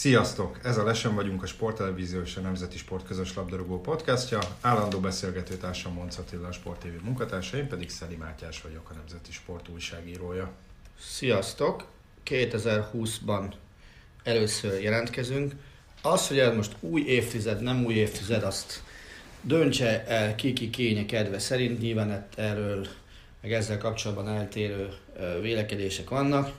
Sziasztok! Ez a Lesen vagyunk a Sporttelevízió és a Nemzeti Sport közös labdarúgó podcastja. Állandó beszélgetőtársam Monc Attila, a Sport TV munkatársa, én pedig Szeli Mátyás vagyok, a Nemzeti Sport újságírója. Sziasztok! 2020-ban először jelentkezünk. Az, hogy ez most új évtized, nem új évtized, azt döntse el ki-ki kénye kedve szerint. Nyilván erről, meg ezzel kapcsolatban eltérő vélekedések vannak.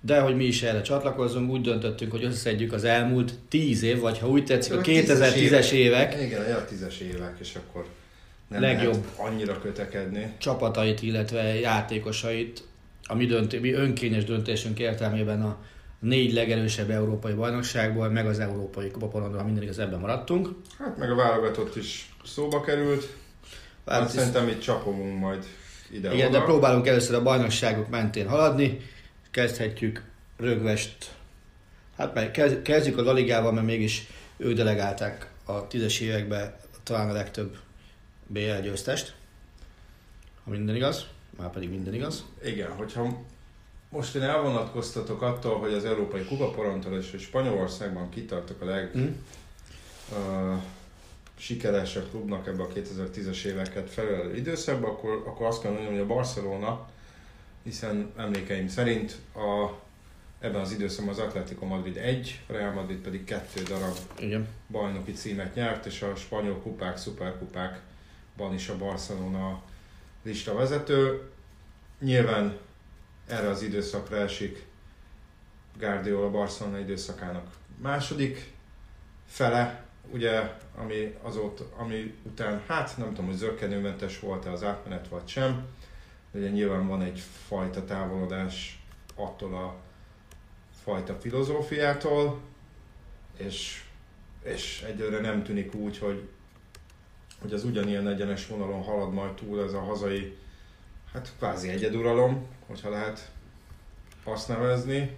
De hogy mi is erre csatlakozzunk, úgy döntöttünk, hogy összeszedjük az elmúlt 10 év, vagy ha úgy tetszik, a 2010-es évek Igen, a 10-es évek, és akkor nem Legjobb. annyira kötekedni. csapatait, illetve játékosait a mi, döntő, mi önkényes döntésünk értelmében a négy legerősebb európai bajnokságból, meg az európai kupaporondról, ha minden igaz, ebben maradtunk. Hát meg a válogatott is szóba került. Hát szerintem itt csapomunk majd ide Igen, de próbálunk először a bajnokságok mentén haladni. Kezdhetjük rögvest. Hát meg kezd- kezdjük a La Ligával, mert mégis ők delegálták a tízes években talán a legtöbb BL győztest. Ha minden igaz, már pedig minden igaz. Igen, hogyha most én elvonatkoztatok attól, hogy az Európai Kupaporontól és hogy Spanyolországban kitartok a leg Hm? uh, sikeresebb klubnak ebbe a 2010-es éveket felelő időszakban, akkor, akkor azt kell mondjam, hogy a Barcelona, hiszen emlékeim szerint a, ebben az időszakban az Atletico Madrid 1, a Real Madrid pedig 2 darab Igen. bajnoki címet nyert, és a spanyol kupák, szuperkupákban is a Barcelona lista vezető. Nyilván erre az időszakra esik Guardiola Barcelona időszakának második fele, ugye, ami azóta, ami után, hát nem tudom, hogy zöggenőmentes volt-e az átmenet vagy sem, ugye nyilván van egy fajta távolodás attól a fajta filozófiától, és, és egyelőre nem tűnik úgy, hogy, hogy az ugyanilyen egyenes vonalon halad majd túl ez a hazai, hát kvázi egyeduralom, hogyha lehet azt nevezni.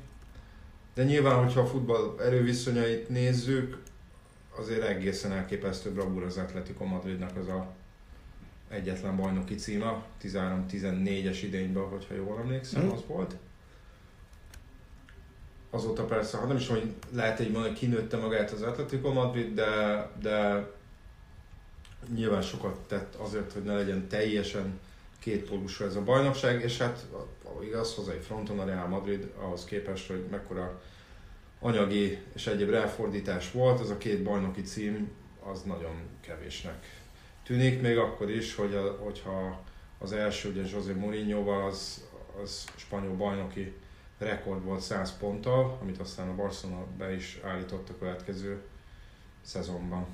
De nyilván, hogyha a futball erőviszonyait nézzük, azért egészen elképesztő bravúr az Atletico Madridnak az a egyetlen bajnoki címa, 13-14-es idényben, hogyha jól emlékszem, Mhm. az volt. Azóta persze, hát nem is hogy lehet egy mondani, kinőtte magát az Atletico Madrid, de, de nyilván sokat tett azért, hogy ne legyen teljesen kétpólusú ez a bajnokság, és hát igaz, hazai fronton a Real Madrid ahhoz képest, hogy mekkora anyagi és egyéb ráfordítás volt, az a két bajnoki cím az nagyon kevésnek tűnik, még akkor is, hogy a, hogyha az első, ugye José Mourinhoval, az, az spanyol bajnoki rekord volt 100 ponttal, amit aztán a Barcelona be is állított a következő szezonban.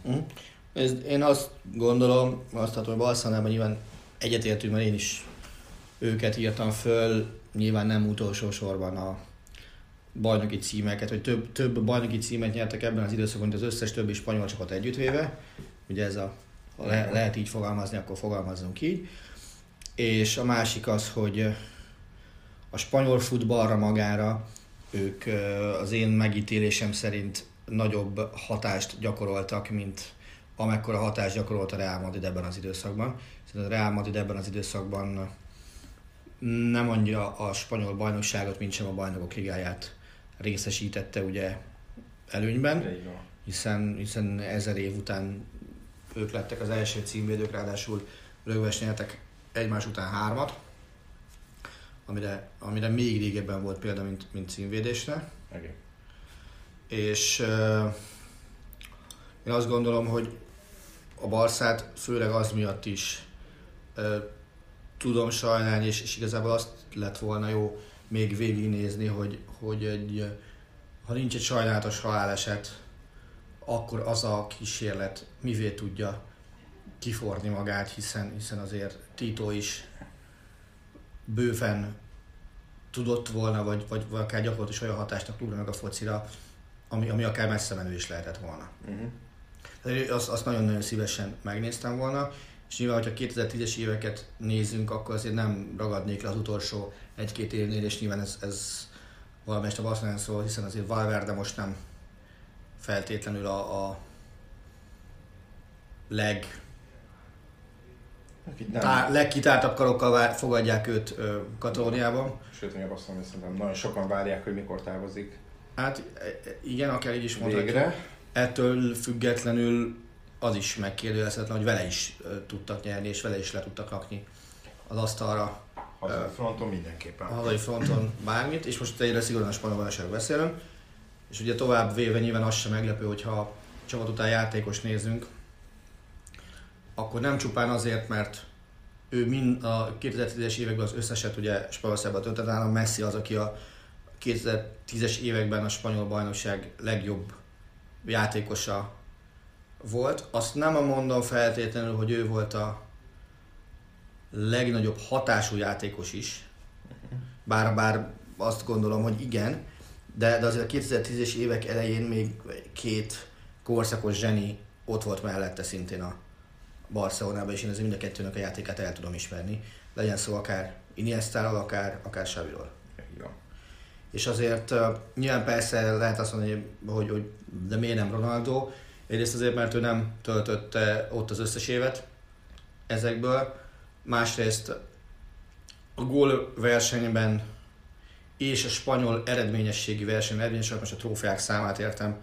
Ez, én azt gondolom, azt látom, hogy Barcelonában nyilván egyetértünk, mert én is őket írtam föl, nyilván nem utolsó sorban a bajnoki címeket, hogy több, több bajnoki címet nyertek ebben az időszakban, mint az összes többi spanyol csapat együttvéve. Ugye ez a, ha le, lehet így fogalmazni, akkor fogalmazzunk így. És a másik az, hogy a spanyol futballra magára ők az én megítélésem szerint nagyobb hatást gyakoroltak, mint amekkora hatást gyakorolt a Real Madrid ebben az időszakban. Szerintem a Real Madrid ebben az időszakban nem annyira a spanyol bajnokságot, mint sem a bajnokok ligáját részesítette ugye előnyben, hiszen, hiszen ezer év után ők lettek az első címvédők, ráadásul rögves nyertek egymás után hármat, amire, amire még régebben volt példa, mint, mint címvédésre. Igen. És uh, én azt gondolom, hogy a Barszát főleg az miatt is uh, tudom sajnálni, és, és igazából azt lett volna jó még végignézni, hogy, hogy egy, ha nincs egy sajnálatos haláleset, akkor az a kísérlet mivé tudja kiforni magát, hiszen, hiszen azért Tito is bőven tudott volna, vagy, vagy, vagy akár gyakorolt is olyan hatást a klubra meg a focira, ami, ami akár messze menő is lehetett volna. Uh-huh. Azt, azt nagyon-nagyon szívesen megnéztem volna, és nyilván, hogyha 2010-es éveket nézünk, akkor azért nem ragadnék le az utolsó egy-két évnél, és nyilván ez, ez valamelyest a Barcelona szól, hiszen azért Valverde most nem feltétlenül a, a leg tá, legkitártabb karokkal vár, fogadják őt ö, Katalóniában. Sőt, még azt mondom, hogy szerintem nagyon sokan várják, hogy mikor távozik. Hát e- e- igen, akár így is mondhatjuk. Végre. Ettől függetlenül az is megkérdőjelezhetetlen, hogy vele is ö, tudtak nyerni, és vele is le tudtak rakni az asztalra Hazai fronton mindenképpen. a hazai fronton bármit, és most egyre szigorúan a spanyol beszélünk. És ugye tovább véve nyilván az sem meglepő, hogyha csapat után játékos nézünk, akkor nem csupán azért, mert ő mind a 2010-es években az összeset ugye Spanyolországban töltött, hanem Messi az, aki a 2010-es években a spanyol bajnokság legjobb játékosa volt. Azt nem mondom feltétlenül, hogy ő volt a legnagyobb hatású játékos is, bár, bár azt gondolom, hogy igen, de, de azért a 2010-es évek elején még két korszakos zseni ott volt mellette szintén a Barcelonában, és én ezért mind a kettőnek a játékát el tudom ismerni. Legyen szó akár Iniestáról, akár, akár Xaviról. Ja. És azért uh, nyilván persze lehet azt mondani, hogy, hogy de miért nem Ronaldo. Egyrészt azért, mert ő nem töltötte ott az összes évet ezekből. Másrészt a gól versenyben és a spanyol eredményességi versenyben, eredményességben most a trófeák számát értem,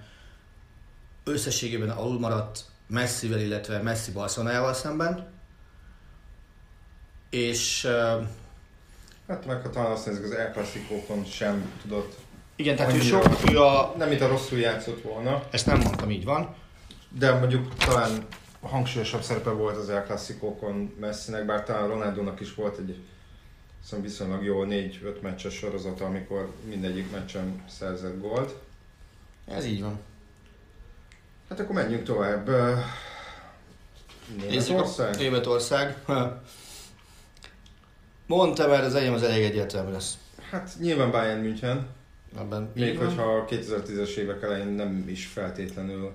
összességében alul maradt Messivel, illetve Messi Barcelonával szemben. És Hát meg talán azt nézzük, az El sem tudott, igen, tehát ő Annyira. sok, ő a, nem mint a rosszul játszott volna, ezt nem mondtam, így van. de mondjuk talán hangsúlyosabb szerepe volt az El Clasico-kon Messinek, bár talán Ronaldónak is volt egy hiszem viszonylag jó 4-5 meccses sorozata, amikor mindegyik meccsen szerzett gólt. Ez így van. Hát akkor menjünk tovább. Németország? Németország. Mondtam, mert az enyém az elég egyértelmű lesz. Hát nyilván Bayern München, Ebben még hogyha a 2010-es évek elején nem is feltétlenül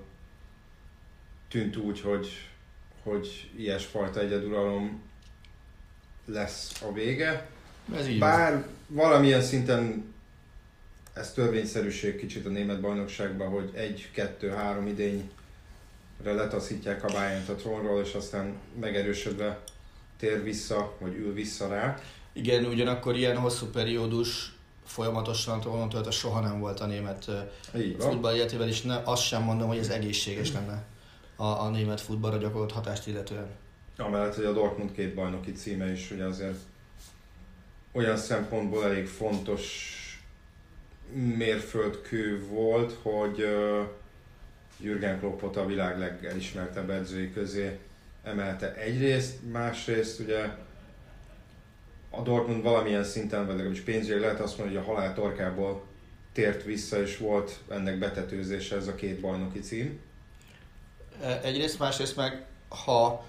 tűnt úgy, hogy, hogy ilyesfajta egyeduralom lesz a vége. Ez így van. Bár valamilyen szinten ez törvényszerűség kicsit a német bajnokságban, hogy egy, kettő, három idényre letaszítják a bayern a trónról, és aztán megerősödve tér vissza, vagy ül vissza rá. Igen, ugyanakkor ilyen hosszú periódus folyamatosan trónon töltve soha nem volt a német van. futball életében, és ne, azt sem mondom, hogy ez egészséges lenne a, a német futballra gyakorolt hatást illetően. Amellett, hogy a Dortmund két bajnoki címe is ugye azért olyan szempontból elég fontos mérföldkő volt, hogy Jürgen Kloppot a világ legelismertebb edzői közé emelte egyrészt, másrészt ugye a Dortmund valamilyen szinten, vagy legalábbis pénzügyileg lehet azt mondani, hogy a halál torkából tért vissza, és volt ennek betetőzése ez a két bajnoki cím. E, Egyrészt, másrészt meg, ha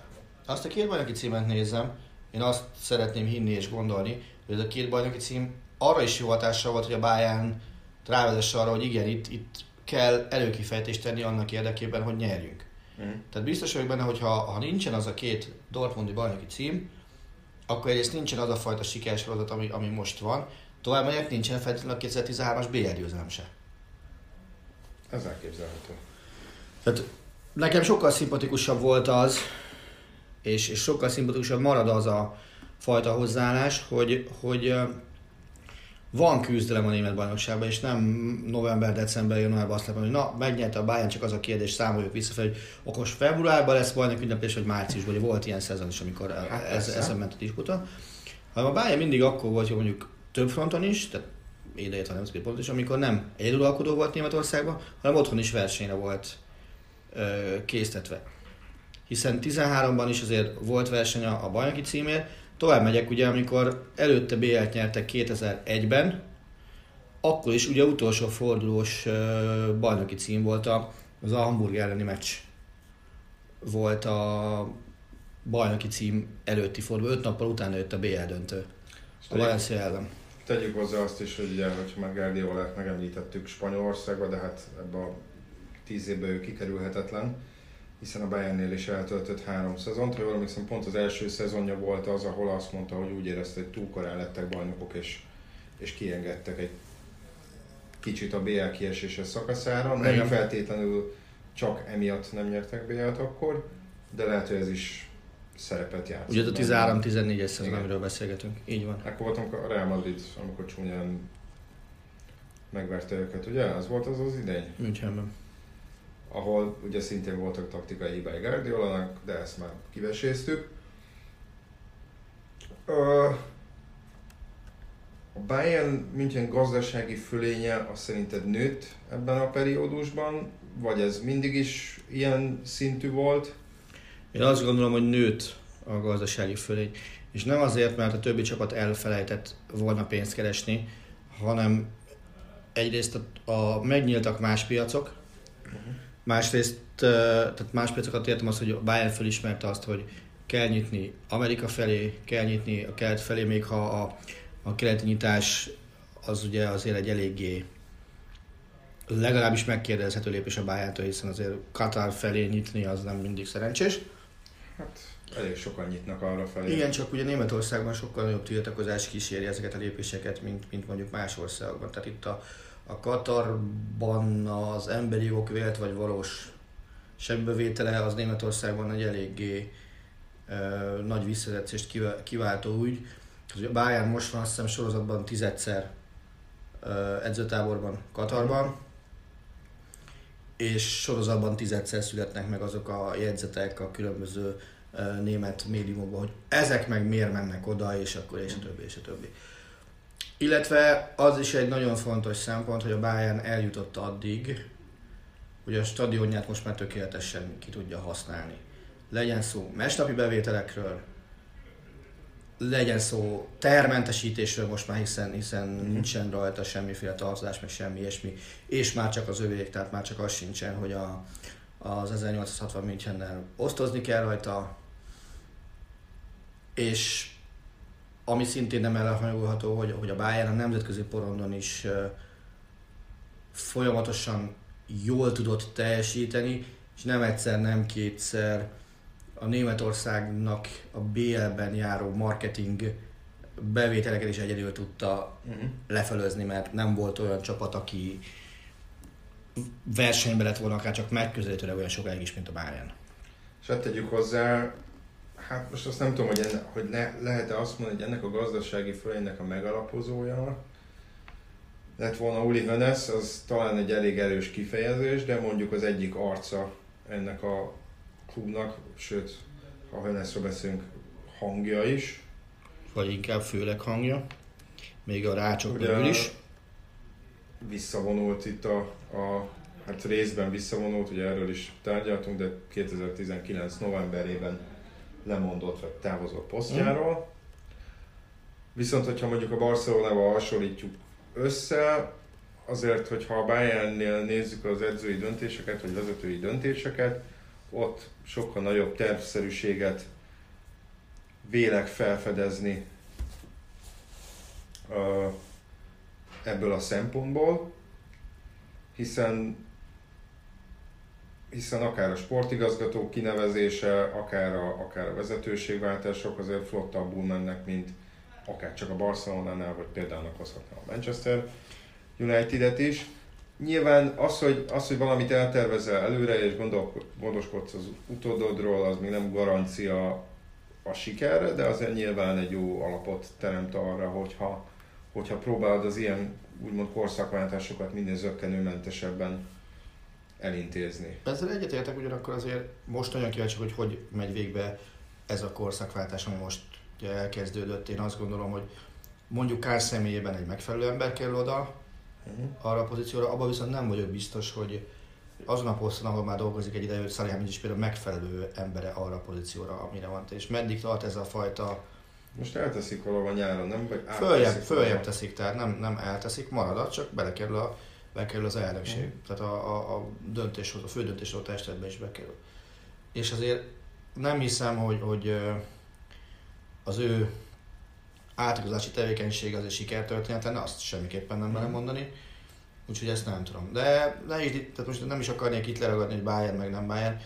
azt a két bajnoki címet nézem, én azt szeretném hinni és gondolni, hogy ez a két bajnoki cím arra is jó hatással volt, hogy a Bayern rávezesse arra, hogy igen, itt, itt kell előkifejtést tenni annak érdekében, hogy nyerjünk. Mm. Tehát biztos vagyok benne, hogy ha, ha nincsen az a két Dortmundi bajnoki cím, akkor egyrészt nincsen az a fajta sikersorozat, ami, ami most van, tovább megyek, nincsen feltétlenül a 2013-as BL győzelem se. Ez elképzelhető. Tehát nekem sokkal szimpatikusabb volt az, és, és sokkal szimpatikusabb marad az a fajta hozzáállás, hogy, hogy van küzdelem a német bajnokságban, és nem november, december, januárban azt látom, hogy na, megnyerte a Bayern, csak az a kérdés, számoljuk visszafelé, hogy most februárban lesz bajnok ünnepés, vagy márciusban, ugye volt ilyen szezon is, amikor Hát ez, ezen ment a disputa. Hanem a Bayern mindig akkor volt, hogy mondjuk több fronton is, tehát ideértve a nemzetközi pont is, amikor nem egyeduralkodó volt Németországban, hanem otthon is versenyre volt ö, késztetve. Hiszen 13-ban is azért volt verseny a, a bajnoki címért, Tovább megyek, ugye, amikor előtte BL-t nyertek 2001-ben, akkor is ugye utolsó fordulós bajnoki cím volt a, az a Hamburg elleni meccs. Volt a bajnoki cím előtti forduló, öt nappal utána jött a BL döntő. A Valencia ellen. Tegyük hozzá azt is, hogy ugye, hogy már Guardiolát megemlítettük Spanyolországba, de hát ebbe a tíz évben ő kikerülhetetlen, hiszen a Bayernnél is eltöltött három szezont. Ha jól emlékszem, pont az első szezonja volt az, ahol azt mondta, hogy úgy érezte, hogy túl korán lettek bajnokok, és, és kiengedtek egy kicsit a BL kiesése szakaszára. Nem Igen. feltétlenül csak emiatt nem nyertek BL-t akkor, de lehet, hogy ez is szerepet játszott. Ugye a benne. 13-14-es szezon, amiről beszélgetünk. Így van. Akkor voltam a Real Madrid, amikor csúnyán megverte őket, ugye? Az volt az az idény? Münchenben. Ahol ugye szintén voltak taktikai hibái Guardiolának, de ezt már kiveséztük. A Bayern München gazdasági fölénye azt szerinted nőtt ebben a periódusban, vagy ez mindig is ilyen szintű volt? Én azt gondolom, hogy nőtt a gazdasági fölény. És nem azért, mert a többi csapat elfelejtett volna pénzt keresni, hanem egyrészt a, a megnyíltak más piacok, másrészt, tehát más piacokat értem az, hogy a Bayern felismerte azt, hogy kell nyitni Amerika felé, kell nyitni a kelet felé, még ha a, a keleti nyitás az ugye azért egy eléggé legalábbis megkérdezhető lépés a Bayerntől, hiszen azért Katar felé nyitni az nem mindig szerencsés. Hát elég sokan nyitnak arra felé. Igen, csak ugye Németországban sokkal nagyobb tiltakozás kíséri ezeket a lépéseket, mint, mint mondjuk más országokban. Tehát itt a, a Katarban az emberi jogok vélt vagy valós sebbevétele az Németországban egy eléggé ö, nagy visszazetszést kivá- kiváltó ügy. A Bayern most van azt hiszem sorozatban tizedszer ö, edzőtáborban Katarban, és sorozatban tizedszer születnek meg azok a jegyzetek a különböző német médiumokban, hogy ezek meg miért mennek oda, és akkor és a többi, és a többi. Illetve az is egy nagyon fontos szempont, hogy a Bayern eljutott addig, hogy a stadionját most már tökéletesen ki tudja használni. Legyen szó mesnapi bevételekről, legyen szó termentesítésről most már, hiszen, hiszen nincsen rajta semmiféle tartozás, meg semmi ilyesmi, és már csak az övék, tehát már csak az sincsen, hogy a, az 1860 Münchennel osztozni kell rajta, és ami szintén nem elhanyagolható, hogy, hogy a Bayern a nemzetközi porondon is folyamatosan jól tudott teljesíteni, és nem egyszer, nem kétszer a Németországnak a BL-ben járó marketing bevételeket is egyedül tudta Uh-huh. lefelőzni, mert nem volt olyan csapat, aki versenyben lett volna akár csak megközelítőleg olyan sokáig is, mint a Bayern. És hát tegyük hozzá, hát most azt nem tudom, hogy, enne, hogy le, lehet-e azt mondani, hogy ennek a gazdasági fölénynek a megalapozója lett volna Uli Hönes, az talán egy elég erős kifejezés, de mondjuk az egyik arca ennek a klubnak, sőt, ha Hönesről beszélünk, hangja is. Vagy inkább főleg hangja, még a rácsok is. Visszavonult itt a, a hát részben visszavonult, ugye erről is tárgyaltunk, de 2019 novemberében lemondott, vagy távozott posztjáról. Viszont, hogyha mondjuk a Barcelonával hasonlítjuk össze, azért, hogyha a Bayernnél nézzük az edzői döntéseket, vagy vezetői döntéseket, ott sokkal nagyobb tervszerűséget vélek felfedezni ebből a szempontból, hiszen hiszen akár a sportigazgató kinevezése, akár a, akár a vezetőségváltások azért flottabbul mennek, mint akár csak a Barcelonánál, vagy például hozhatna a Manchester United-et is. Nyilván az, hogy, az, hogy valamit eltervezel előre, és gondol, gondoskodsz az utódodról, az még nem garancia a sikerre, de azért nyilván egy jó alapot teremt arra, hogyha, hogyha próbálod az ilyen úgymond korszakváltásokat minél zöggenőmentesebben elintézni. Ezzel egyetértek, ugyanakkor azért most nagyon kíváncsi, hogy hogy megy végbe ez a korszakváltás, ami most elkezdődött. Én azt gondolom, hogy mondjuk Kár személyében egy megfelelő ember kell oda, Uh-huh. arra a pozícióra, abban viszont nem vagyok biztos, hogy azon a poszton, ahol már dolgozik egy ideje, hogy Salihamidzic is például megfelelő embere arra a pozícióra, amire van. És meddig tart ez a fajta Most elteszik valahol nyáron, nem? Vagy Följebb, följebb teszik, tehát nem, nem elteszik, marad, csak belekerül, a, bekerül az elnökség. Mhm. Tehát a, a, a döntéshozó, a fő döntéshozó testületbe is bekerül. És azért nem hiszem, hogy, hogy az ő átigazási tevékenység az egy sikertörténet lenne, azt semmiképpen nem merem mondani. Úgyhogy ezt nem tudom. De ne is, tehát most nem is akarnék itt leragadni, hogy Bayern meg nem Bayern.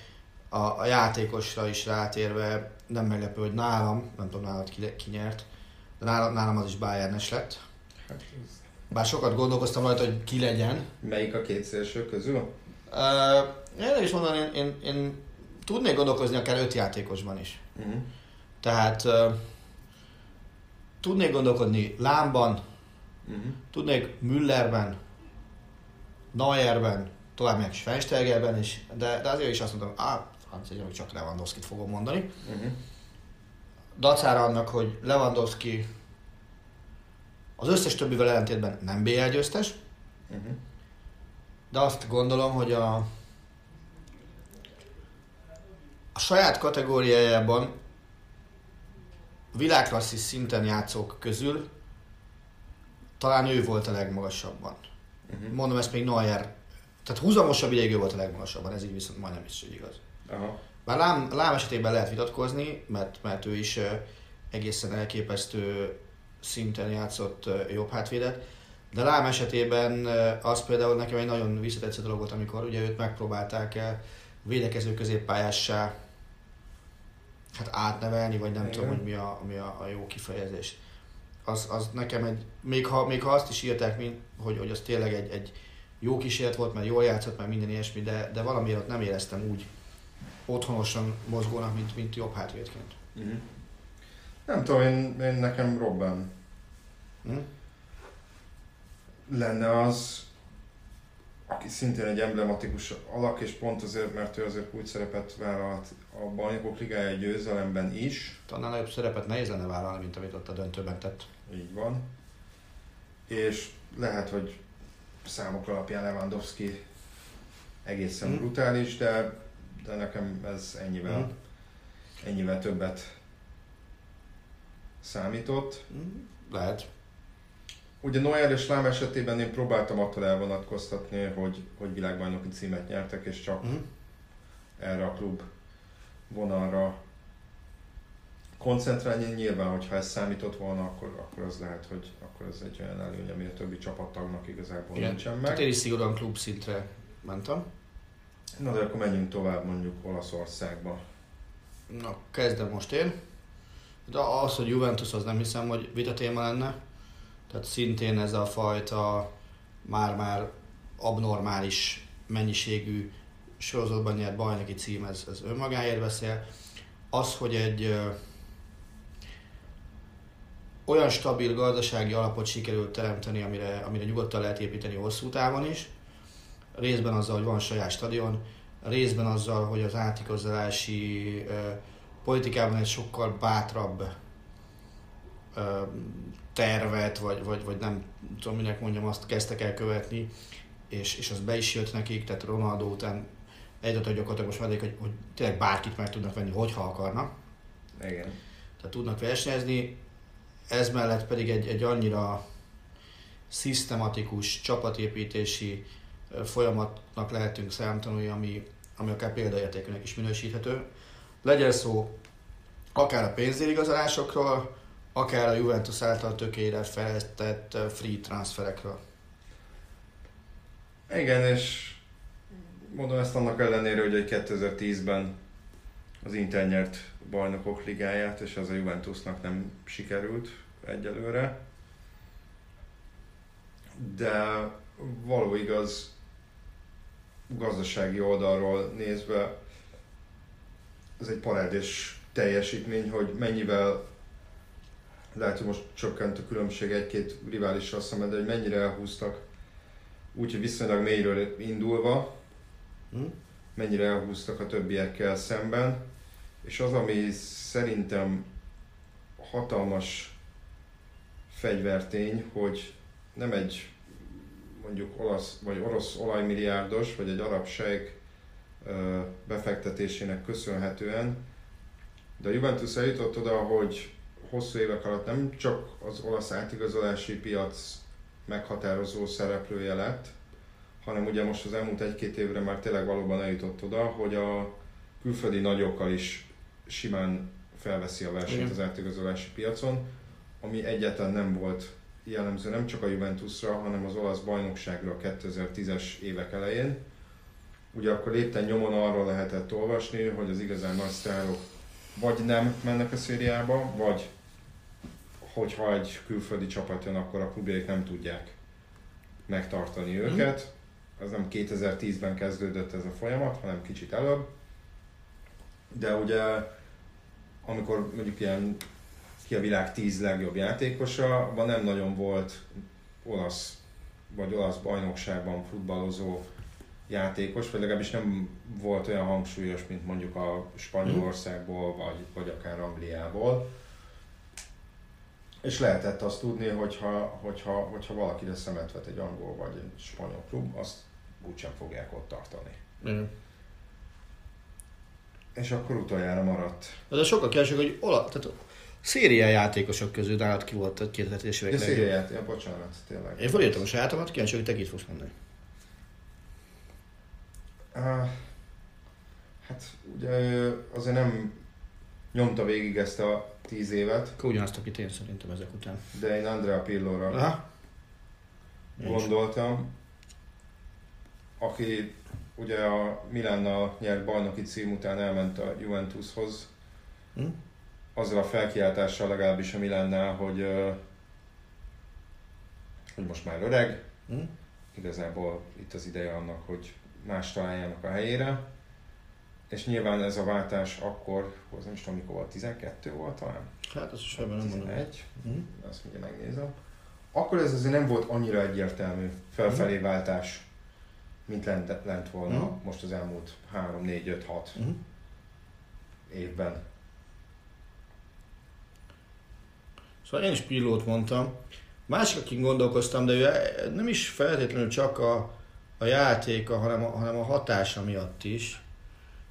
A, a játékosra is rátérve nem meglepő, hogy nálam, nem tudom nálad ki, ki nyert, de nálam, nálam az is Bayernes lett. Hát ez- Bár sokat gondolkoztam rajta, hogy ki legyen. Melyik a két szélső közül? Uh, én is mondom, én, én, én tudnék gondolkozni akár öt játékosban is. Uh-huh. Tehát uh, tudnék gondolkodni Lámban, Uh-huh. tudnék Müllerben, Neuerben, tovább meg Schweinsteigerben is, de, de azért is azt mondtam, ah, francia, hogy csak Lewandowski-t fogom mondani. Uh-huh. Dacára annak, hogy Lewandowski az összes többivel ellentétben nem BL győztes, Uh-huh. de azt gondolom, hogy a, a saját kategóriájában világklasszis szinten játszók közül talán ő volt a legmagasabban. Uh-huh. Mondom ezt még Neuer, tehát húzamosabb ideig ő volt a legmagasabban, ez így viszont majdnem is igaz. Aha. Bár Lám, Lám esetében lehet vitatkozni, mert, mert ő is egészen elképesztő szinten játszott jobb hátvédet, de Lám esetében az például nekem egy nagyon visszatetsző dolog volt, amikor ugye őt megpróbálták védekező középpályássá hát átnevelni, vagy nem Igen. tudom, hogy mi a, mi a, a jó kifejezés. Az, az nekem egy, még ha, még ha azt is írták, mint, hogy, hogy az tényleg egy, egy jó kísérlet volt, mert jól játszott, mert minden ilyesmi, de, de valamiért ott nem éreztem úgy otthonosan mozgónak, mint, mint jobb hátvédként. Uh-huh. Nem tudom, én, én nekem Robben? Lenne az, aki szintén egy emblematikus alak, és pont azért, mert ő azért úgy szerepet vállalt a bajnokok ligája győzelemben is, Annál nagyobb szerepet nehéz lenne vállalni, mint amit ott a döntőben tett. így van, és lehet, hogy számok alapján Lewandowski egészen Mhm. brutális, de, de nekem ez ennyivel, Mhm. ennyivel többet számított. Hm? Lehet. Ugye Neuer és Lám esetében én próbáltam attól elvonatkoztatni, hogy, hogy világbajnoki címet nyertek, és csak Hm? erre a klub vonalra koncentrálni. Nyilván, hogyha ez számított volna, akkor, akkor az lehet, hogy akkor ez egy olyan előny, ami a többi csapattagnak igazából Igen. nincsen Tehát meg. én is szigorúan klub szintre mentem. Na de akkor menjünk tovább mondjuk Olaszországba. Na, kezdem most én. De az, hogy Juventus, az nem hiszem, hogy vita téma lenne. Tehát szintén ez a fajta már-már abnormális mennyiségű sorozatban nyert bajnoki cím, ez, ez önmagáért beszél. Az, hogy egy ö, olyan stabil gazdasági alapot sikerült teremteni, amire, amire nyugodtan lehet építeni hosszú távon is, részben azzal, hogy van saját stadion, részben azzal, hogy az átigazolási politikában egy sokkal bátrabb tervet, vagy, vagy, vagy nem tudom, minek mondjam, azt kezdtek el követni, és, és az be is jött nekik, tehát Ronaldo után egy hogy gyakorlatilag most már hogy, hogy tényleg bárkit meg tudnak venni, hogyha akarnak. Igen. Tehát tudnak versenyezni, ez mellett pedig egy, egy annyira szisztematikus csapatépítési folyamatnak lehetünk számtanulni, ami, ami akár példaértékűnek is minősíthető. Legyen szó akár a pénzérigazolásokról, akár a Juventus által tökére fejlesztett free transferekről. Igen, és mondom ezt annak ellenére, hogy egy 2010-ben az Inter nyert bajnokok ligáját, és az a Juventusnak nem sikerült egyelőre. De való igaz, gazdasági oldalról nézve ez egy parádés teljesítmény, hogy mennyivel lehet, hogy most csökkent a különbség egy-két riválissal szemben, de hogy mennyire elhúztak úgyhogy viszonylag mélyről indulva, Hm? mennyire elhúztak a többiekkel szemben, és az, ami szerintem hatalmas fegyvertény, hogy nem egy mondjuk olasz vagy orosz olajmilliárdos, vagy egy arab sejk befektetésének köszönhetően, de a Juventus eljutott oda, hogy hosszú évek alatt nem csak az olasz átigazolási piac meghatározó szereplője lett, hanem ugye most az elmúlt egy-két évre már tényleg valóban eljutott oda, hogy a külföldi nagyokkal is simán felveszi a versenyt Igen. az átigazolási piacon, ami egyáltalán nem volt jellemző nem csak a Juventusra, hanem az olasz bajnokságra a 2010-es évek elején. Ugye akkor lépten nyomon arról lehetett olvasni, hogy az igazán nagy sztárok vagy nem mennek a szériába, vagy hogyha egy külföldi csapat jön, akkor a klubjaik nem tudják megtartani őket. Ez nem 2010-ben kezdődött ez a folyamat, hanem kicsit előbb. De ugye, amikor mondjuk ilyen ki a világ 10 legjobb játékosa, abban nem nagyon volt olasz vagy olasz bajnokságban futballozó játékos, vagy legalábbis nem volt olyan hangsúlyos, mint mondjuk a Spanyolországból, vagy, vagy akár Angliából. És lehetett azt tudni, hogyha, hogyha, hogyha valakire szemet vet egy angol vagy egy spanyol klub, azt úgysem fogják ott tartani. Igen. És akkor utoljára maradt. De sokkal keresek, hogy ola, tehát széria játékosok közül nálad ki volt a 2010-es De évek legjobb. szériát, ja, bocsánat, tényleg. Én felírtam a sajátomat, kíváncsi, hogy te kit fogsz mondani. Hát ugye azért nem nyomta végig ezt a tíz évet, Akkor ugyanazt, akit én szerintem ezek után. de én Andrea Pillóra Aha. Gondoltam, aki ugye a Milánnal nyert bajnoki cím után elment a Juventushoz, Hm? azzal a felkiáltással legalábbis a Milánnál, hogy, hogy most már öreg, Hm? igazából itt az ideje annak, hogy más találjanak a helyére. És nyilván ez a váltás akkor, az nem is tudom mikor volt, 12 volt talán? Hát azt is ebben nem mondom. 11, Hm? azt mindjárt megnézem. Akkor ez azért nem volt annyira egyértelmű felfelé váltás, mint lent, lent volna Mhm. most az elmúlt 3, 4, 5, 6 Hm? évben. Szóval én is pillót mondtam. Másik, akin gondolkoztam, de ő nem is feltétlenül csak a, a játéka, hanem a, hanem a hatása miatt is.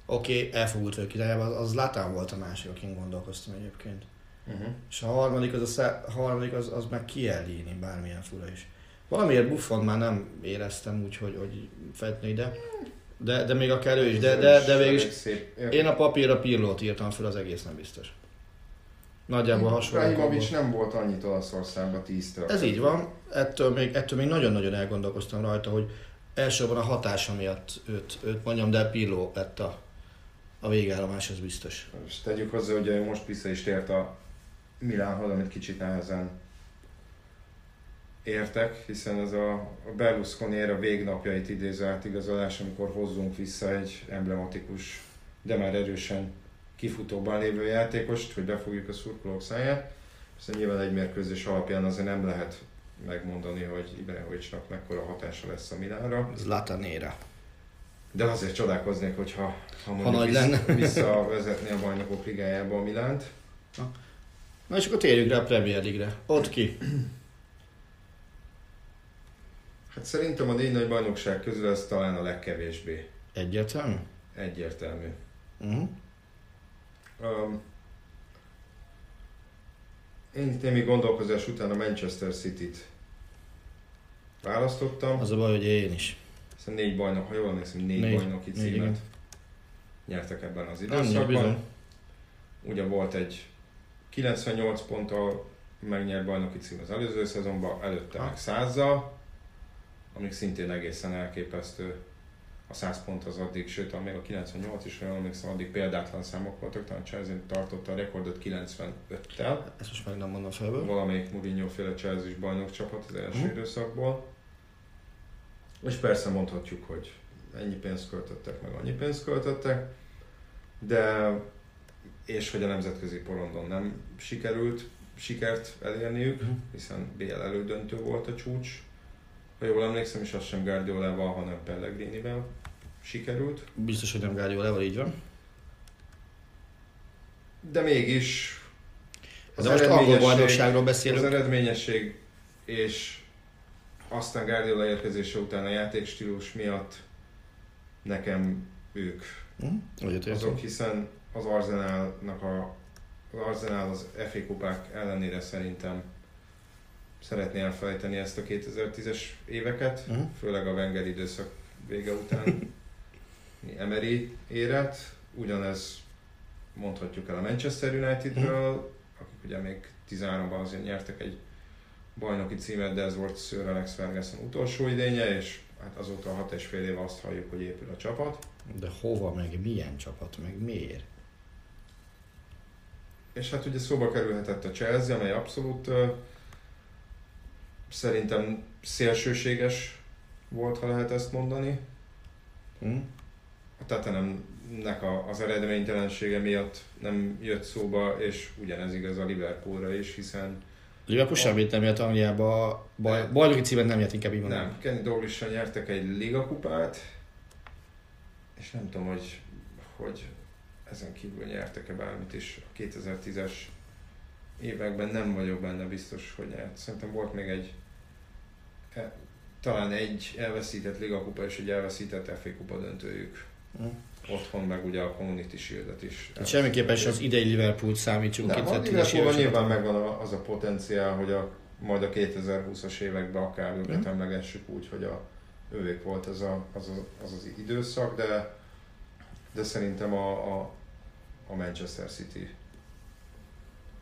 Oké, okay, elfogult ők irányába, az, az Latán volt a másik, akin gondolkoztam egyébként. Uh-huh. És a harmadik az, a, szá- a harmadik az, az meg Kielini, bármilyen fura is. Valamiért Buffon már nem éreztem úgy, hogy, hogy fetni ide. De, de még akár ő is. De, de, de végül is én a papírra Pirlót írtam fel, az egész nem biztos. Nagyjából hasonló. Ibrahimovic nem volt annyit Olaszországban 10-től. Ez így van, ettől még, ettől még nagyon-nagyon elgondolkoztam rajta, hogy elsősorban a hatása miatt őt, őt mondjam, de Pirló lett a, a végállomás, az biztos. És tegyük hozzá, hogy most vissza is tért a Milánhoz, amit kicsit nehezen értek, hiszen ez a Berlusconi a végnapjait idéző átigazolás, amikor hozzunk vissza egy emblematikus, de már erősen kifutóban lévő játékost, hogy befogjuk a szurkolók száját. Hiszen nyilván egy mérkőzés alapján azért nem lehet megmondani, hogy Ibrahimovicnak mekkora hatása lesz a Milánra. Ez Latanéra. De azért csodálkoznék, hogyha ha, mondjuk nagy vissza, lenne. visszavezetni a bajnokok ligájába a Milánt. Na és akkor térjünk rá a Premier League-re. Ott ki? Hát szerintem a négy nagy bajnokság közül ez talán a legkevésbé Egyértelmű? egyértelmű. Uh-huh. Um, én némi gondolkozás után a Manchester City-t választottam. Az a baj, hogy én is. Hiszen négy bajnok, ha jól emlékszem, négy, Négy. bajnoki Négy, címet igen. nyertek ebben az időszakban. Ugye volt egy 98 ponttal megnyert bajnoki cím az előző szezonban, előtte Ha. meg 100 amik szintén egészen elképesztő. A 100 pont az addig, sőt, még a 98 is, jól emlékszem, addig példátlan számok voltak, talán Chelsea tartotta a rekordot 95-tel. Ezt most meg nem mondom felből. Valamelyik Mourinho féle Chelsea bajnok csapat az első Mhm. időszakból. És persze mondhatjuk, hogy ennyi pénzt költöttek, meg annyi pénzt költöttek, de és hogy a nemzetközi porondon nem sikerült sikert elérniük, Mhm. hiszen BL elődöntő volt a csúcs. Ha jól emlékszem, és az sem Guardiolával, hanem Pellegrinivel sikerült. Biztos, hogy nem Guardiolával így van. De mégis De most angol bajnokságról beszélünk. Az eredményesség és aztán Guardiola érkezése után a játékstílus miatt nekem ők? Úgy azok, hiszen az Arsenalnak a az Arsenal az FA kupák ellenére szerintem szeretné elfelejteni ezt a 2010-es éveket, Uh-huh. főleg a Wenger időszak vége után Emery éret. Ugyanez mondhatjuk el a Manchester Unitedről, akik ugye még 13-ban azért nyertek egy bajnoki címet, de ez volt Sir Alex Ferguson utolsó idénye, és hát azóta 6 és fél éve azt halljuk, hogy épül a csapat. De hova, meg milyen csapat, meg miért? És hát ugye szóba kerülhetett a Chelsea, amely abszolút uh, szerintem szélsőséges volt, ha lehet ezt mondani. Hm? A Tottenhamnek a, az eredménytelensége miatt nem jött szóba, és ugyanez igaz a Liverpoolra is, hiszen Liverpool semmit nem jött Angliába, baj, bajnoki címet nem jött, inkább így mondom. nem, Kenny dalglish nyertek egy ligakupát, és nem tudom, hogy, hogy ezen kívül nyertek-e bármit is a 2010-es években, nem vagyok benne biztos, hogy nyert. Szerintem volt még egy, e, talán egy elveszített ligakupa és egy elveszített FA kupa döntőjük. Hm. Otthon meg ugye a Community Shield-et is. Hát semmiképpen sem az idei Liverpool számítsunk. Nem, a 2010-es Liverpoolban nyilván megvan a- az a potenciál, hogy a, majd a 2020-as években akár őket Mhm. emlegessük úgy, hogy a ővék volt az a, az, a, az, az időszak, de, de szerintem a, a, a Manchester City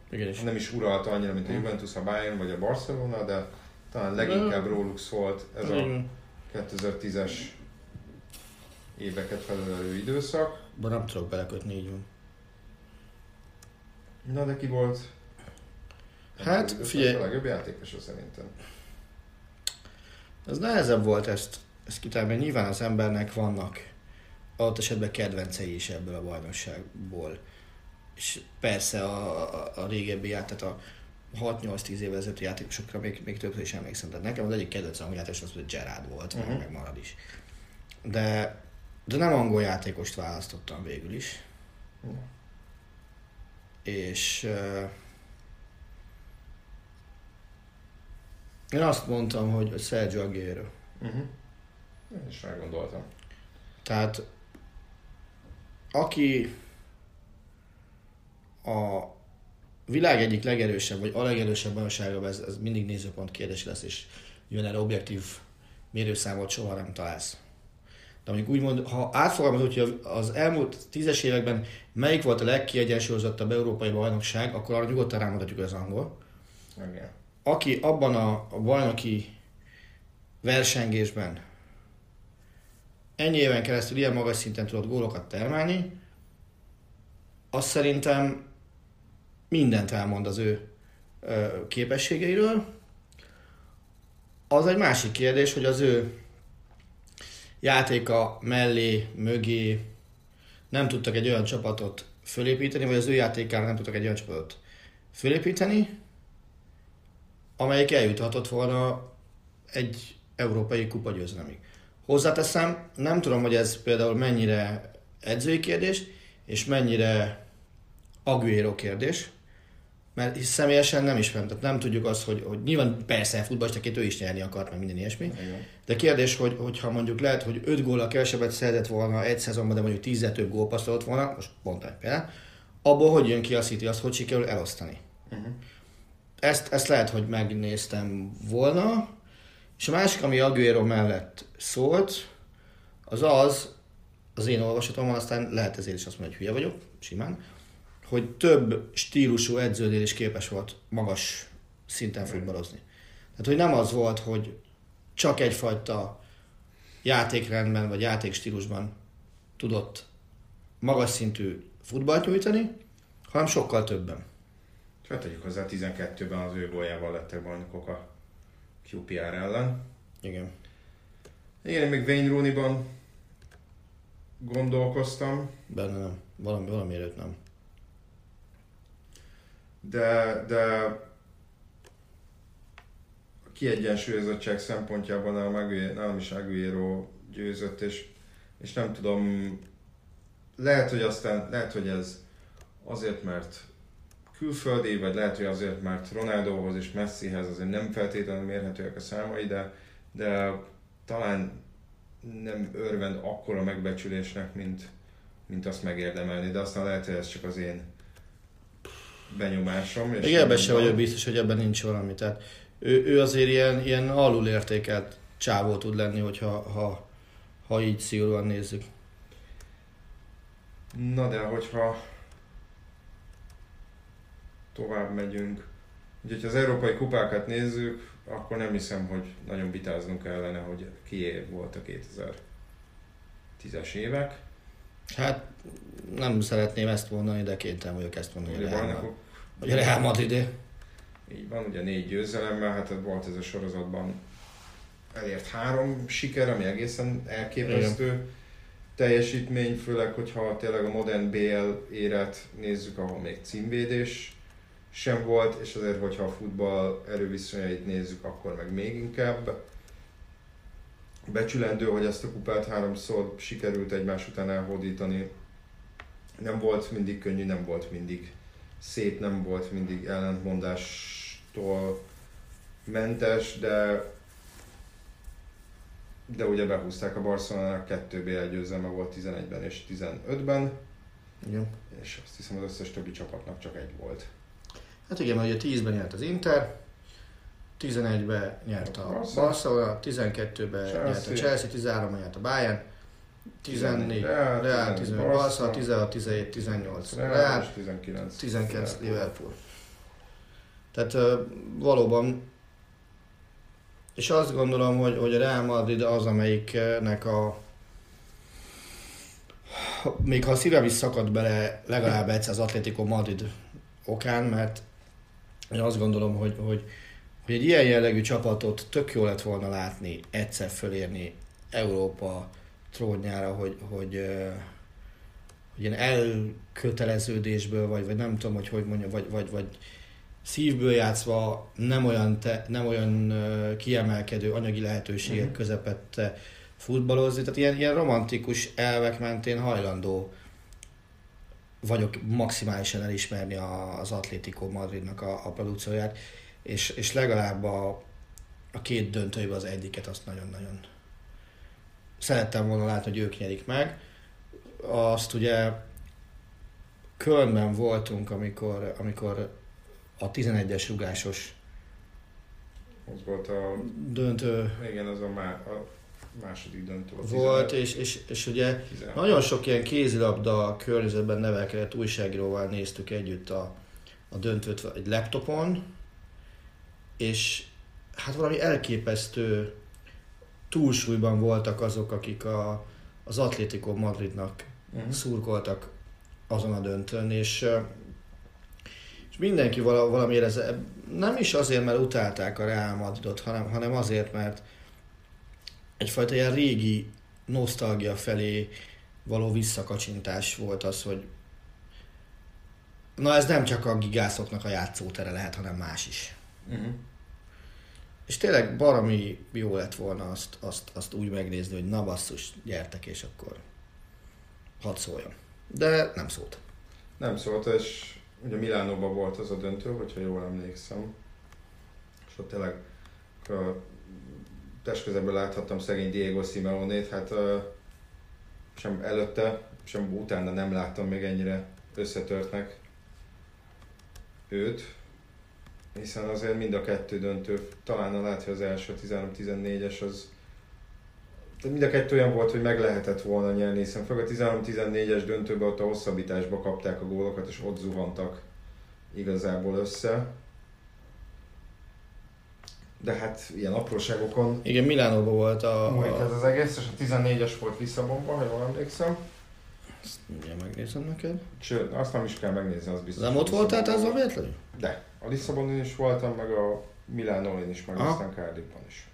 Igen, és nem is uralta annyira, mint a Mhm. Juventus, a Bayern vagy a Barcelona, de talán leginkább róluk szólt ez a Igen. 2010-es éveket felölelő időszak. Ba nem tudok belekötni, így van. Na de ki volt? Hát, Az figyelj. A legjobb játékosa szerintem. Ez nehezebb volt ezt, ezt kitálni, nyilván az embernek vannak adott esetben kedvencei is ebből a bajnokságból. És persze a, a, a régebbi ját, tehát a 6-8-10 évvel ezelőtti játékosokra még, még többször is emlékszem. Tehát nekem az egyik kedvencem a játékos az, hogy Gerard volt, uh-huh. Meg marad is. De, de nem angol játékost választottam végül is. Mhm. És uh, én azt mondtam, hogy hogy Sergio Aguero. Uh-huh. Én is rá gondoltam. Tehát aki a világ egyik legerősebb, vagy a legerősebb bajnoksága, ez, ez mindig nézőpont kérdés lesz, és jön erre objektív mérőszámot soha nem találsz. De mondjuk úgy mond, ha átfogalmazod, hogy az elmúlt tízes években melyik volt a legkiegyensúlyozottabb európai bajnokság, akkor arra nyugodtan rámutatjuk az angol. Igen. Aki abban a, a bajnoki versengésben ennyi éven keresztül ilyen magas szinten tudott gólokat termelni, az szerintem mindent elmond az ő képességeiről. Az egy másik kérdés, hogy az ő játéka mellé, mögé nem tudtak egy olyan csapatot fölépíteni, vagy az ő játékára nem tudtak egy olyan csapatot fölépíteni, amelyik eljuthatott volna egy európai kupa győzelemig. Hozzáteszem, nem tudom, hogy ez például mennyire edzői kérdés, és mennyire Aguero kérdés, mert személyesen nem ismerem, tehát nem tudjuk azt, hogy, hogy nyilván persze futballistaként ő is nyerni akart, meg minden ilyesmi, Igen. de kérdés, hogy, hogyha mondjuk lehet, hogy 5 góllal kevesebbet szerzett volna egy szezonban, de mondjuk 10 több gól passzolt volna, most pont egy például, abból hogy jön ki a City, azt hogy sikerül elosztani. Uh-huh. Ezt, ezt lehet, hogy megnéztem volna, és a másik, ami Aguero mellett szólt, az az, az én olvasatomban, aztán lehet ezért is azt mondani, hogy hülye vagyok, simán, hogy több stílusú edzőnél is képes volt magas szinten futballozni. Tehát, hogy nem az volt, hogy csak egyfajta játékrendben vagy játékstílusban tudott magas szintű futballt nyújtani, hanem sokkal többen. Hát tegyük hozzá, 12-ben az ő góljával lettek bajnokok a QPR ellen. Igen. Igen, én még Wayne Rooney-ban gondolkoztam, Benne nem. Valami, valami előtt nem. De, de a kiegyensúlyozottság szempontjában nálam, Aguero, nálam is Aguero győzött, és, és nem tudom, lehet, hogy aztán, lehet, hogy ez azért, mert külföldi, vagy lehet, hogy azért, mert Ronaldohoz és Messihez azért nem feltétlenül mérhetőek a számai, de, de talán nem örvend akkora megbecsülésnek, mint, mint azt megérdemelni, de aztán lehet, hogy ez csak az én benyomásom. És Még ebben sem vagyok biztos, hogy ebben nincs valami. Tehát ő, ő azért ilyen, ilyen alul értékelt csávó tud lenni, hogyha ha, ha így szigorúan nézzük. Na de hogyha tovább megyünk, ugye, hogyha az európai kupákat nézzük, akkor nem hiszem, hogy nagyon vitáznunk ellene, hogy kié volt a 2010-es évek. Hát nem szeretném ezt mondani, de kénytelen vagyok ezt mondani. Ugye a bajnokok, Hogy a Real Madrid így van, ugye négy győzelemmel, hát volt ez a sorozatban elért három siker, ami egészen elképesztő teljesítmény, főleg, hogyha tényleg a modern BL éret nézzük, ahol még címvédés sem volt, és azért, hogyha a futball erőviszonyait nézzük, akkor meg még inkább. Becsülendő, hogy ezt a kupát háromszor sikerült egymás után elhódítani. Nem volt mindig könnyű, nem volt mindig szép, nem volt mindig ellentmondástól mentes, de de ugye behúzták a Barcelonának 2 BL győzelme volt 11-ben és 15-ben, Igen. és azt hiszem az összes többi csapatnak csak egy volt. Hát igen, mert ugye 10-ben nyert az Inter, 11-ben nyert a Barcelona, 12-ben nyert a Chelsea. Chelsea, 13-ban nyert a Bayern, 14 Real, Real, 15 15 Barca, 16, 17, 18 Real, Real, és 19. 19 Liverpool. Tehát ö, valóban, és azt gondolom, hogy, hogy a Real Madrid az, amelyiknek a még ha a szívem is szakad bele legalább egyszer az Atlético Madrid okán, mert én azt gondolom, hogy, hogy, hogy egy ilyen jellegű csapatot tök jó lett volna látni, egyszer fölérni Európa trónjára, hogy, hogy, hogy ilyen elköteleződésből, vagy, vagy nem tudom, hogy hogy mondja, vagy, vagy, vagy szívből játszva nem olyan, te, nem olyan kiemelkedő anyagi lehetőségek Mhm. közepette futballozni, tehát ilyen, ilyen romantikus elvek mentén hajlandó vagyok maximálisan elismerni a, az Atlético Madridnak a, a produkcióját, és, és legalább a, a két döntőjében az egyiket azt nagyon-nagyon szerettem volna látni, hogy ők nyerik meg. Azt ugye Kölnben voltunk, amikor, amikor a 11-es rugásos Az volt a, döntő igen, az a, má, a második döntő. a volt, 11, és, és, és ugye 16. Nagyon sok ilyen kézilabda környezetben nevelkedett újságíróval néztük együtt a, a döntőt egy laptopon, és hát valami elképesztő túlsúlyban voltak azok, akik a, az Atlético Madridnak Mhm. szurkoltak azon a döntőn, és, és mindenki vala, valamiért ez, nem is azért, mert utálták a Real Madridot, hanem, hanem azért, mert egyfajta ilyen régi nosztalgia felé való visszakacsintás volt az, hogy na ez nem csak a gigászoknak a játszótere lehet, hanem más is. Mhm. És tényleg baromi jó lett volna azt, azt, azt úgy megnézni, hogy na basszus, gyertek és akkor hadd szóljon. De nem szólt. Nem szólt, és ugye Milánóban volt az a döntő, hogyha jól emlékszem. És ott tényleg testközelből láthattam szegény Diego Simeonét, hát sem előtte, sem utána nem láttam még ennyire összetörtnek őt, hiszen azért mind a kettő döntő, talán lehet, hogy az első 13-14-es az de mind a kettő olyan volt, hogy meg lehetett volna nyerni, hiszen főleg a 13-14-es döntőben ott a hosszabbításba kapták a gólokat, és ott zuhantak igazából össze. De hát ilyen apróságokon Igen, Milánóban volt a... múlik ez a az egész, és a 14-es volt Lisszabonban, ha jól emlékszem. Ezt mindjárt megnézem neked. Sőt, azt nem is kell megnézni, az biztos. Nem ott voltál te Lisszabonban az volt. véletlenül? De. A Lisszabonon is voltam, meg a Milánón is, meg Aha. aztán Cardiffban is.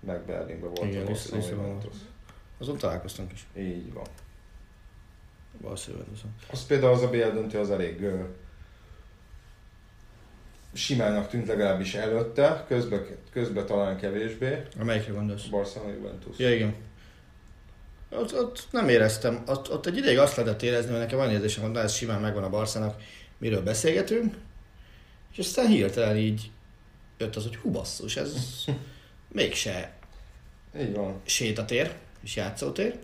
Meg Berlinben voltam. Igen, a Lissz- Barcelona Lisszabonban. Juventus. Azon találkoztunk is. Így van. Valószínűleg azon. Az például az a BL döntő az elég ö, simának tűnt legalábbis előtte, közben, közben talán kevésbé. A melyikre gondolsz? Barcelona Juventus. Ja, igen. Ott, ott nem éreztem, ott, ott egy ideig azt lehetett érezni, hogy nekem van érzésem, hogy na ez simán megvan a Barszának, miről beszélgetünk, és aztán hirtelen így jött az, hogy hú basszus, ez mégse Így van. sétatér és játszótér,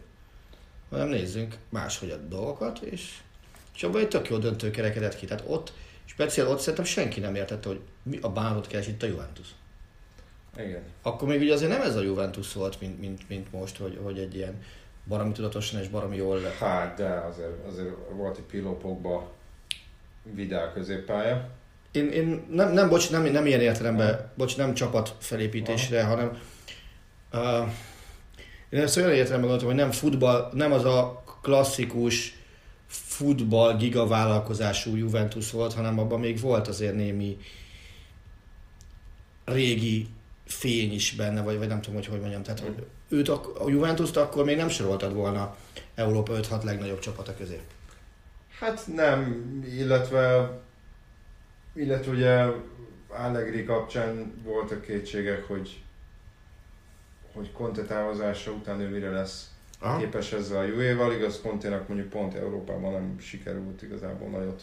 hanem nézzünk máshogy a dolgokat, és, és abban egy tök jó döntő kerekedett ki. Tehát ott Speciál ott szerintem senki nem értette, hogy mi a bánat keres itt a Juventus. Igen. Akkor még ugye azért nem ez a Juventus volt, mint, mint, mint most, hogy, hogy egy ilyen baromi tudatosan és baromi jól. Hát, de azért, azért volt egy pillópokba vidál középpálya. Én, én nem, nem, bocs, nem, nem ilyen értelemben, bocs, nem csapat felépítésre, hanem uh, én ezt olyan értelemben gondoltam, hogy nem futball, nem az a klasszikus futball gigavállalkozású Juventus volt, hanem abban még volt azért némi régi fény is benne, vagy, vagy nem tudom, hogy hogy mondjam. Tehát, hogy őt, a Juventus-t akkor még nem soroltad volna Európa 5-6 legnagyobb csapata közé. Hát nem, illetve, illetve ugye Allegri kapcsán voltak kétségek, hogy hogy Conte távozása után ő mire lesz Aha. képes ezzel a Juve-val. Igaz, Conte-nak mondjuk pont Európában nem sikerült igazából nagyot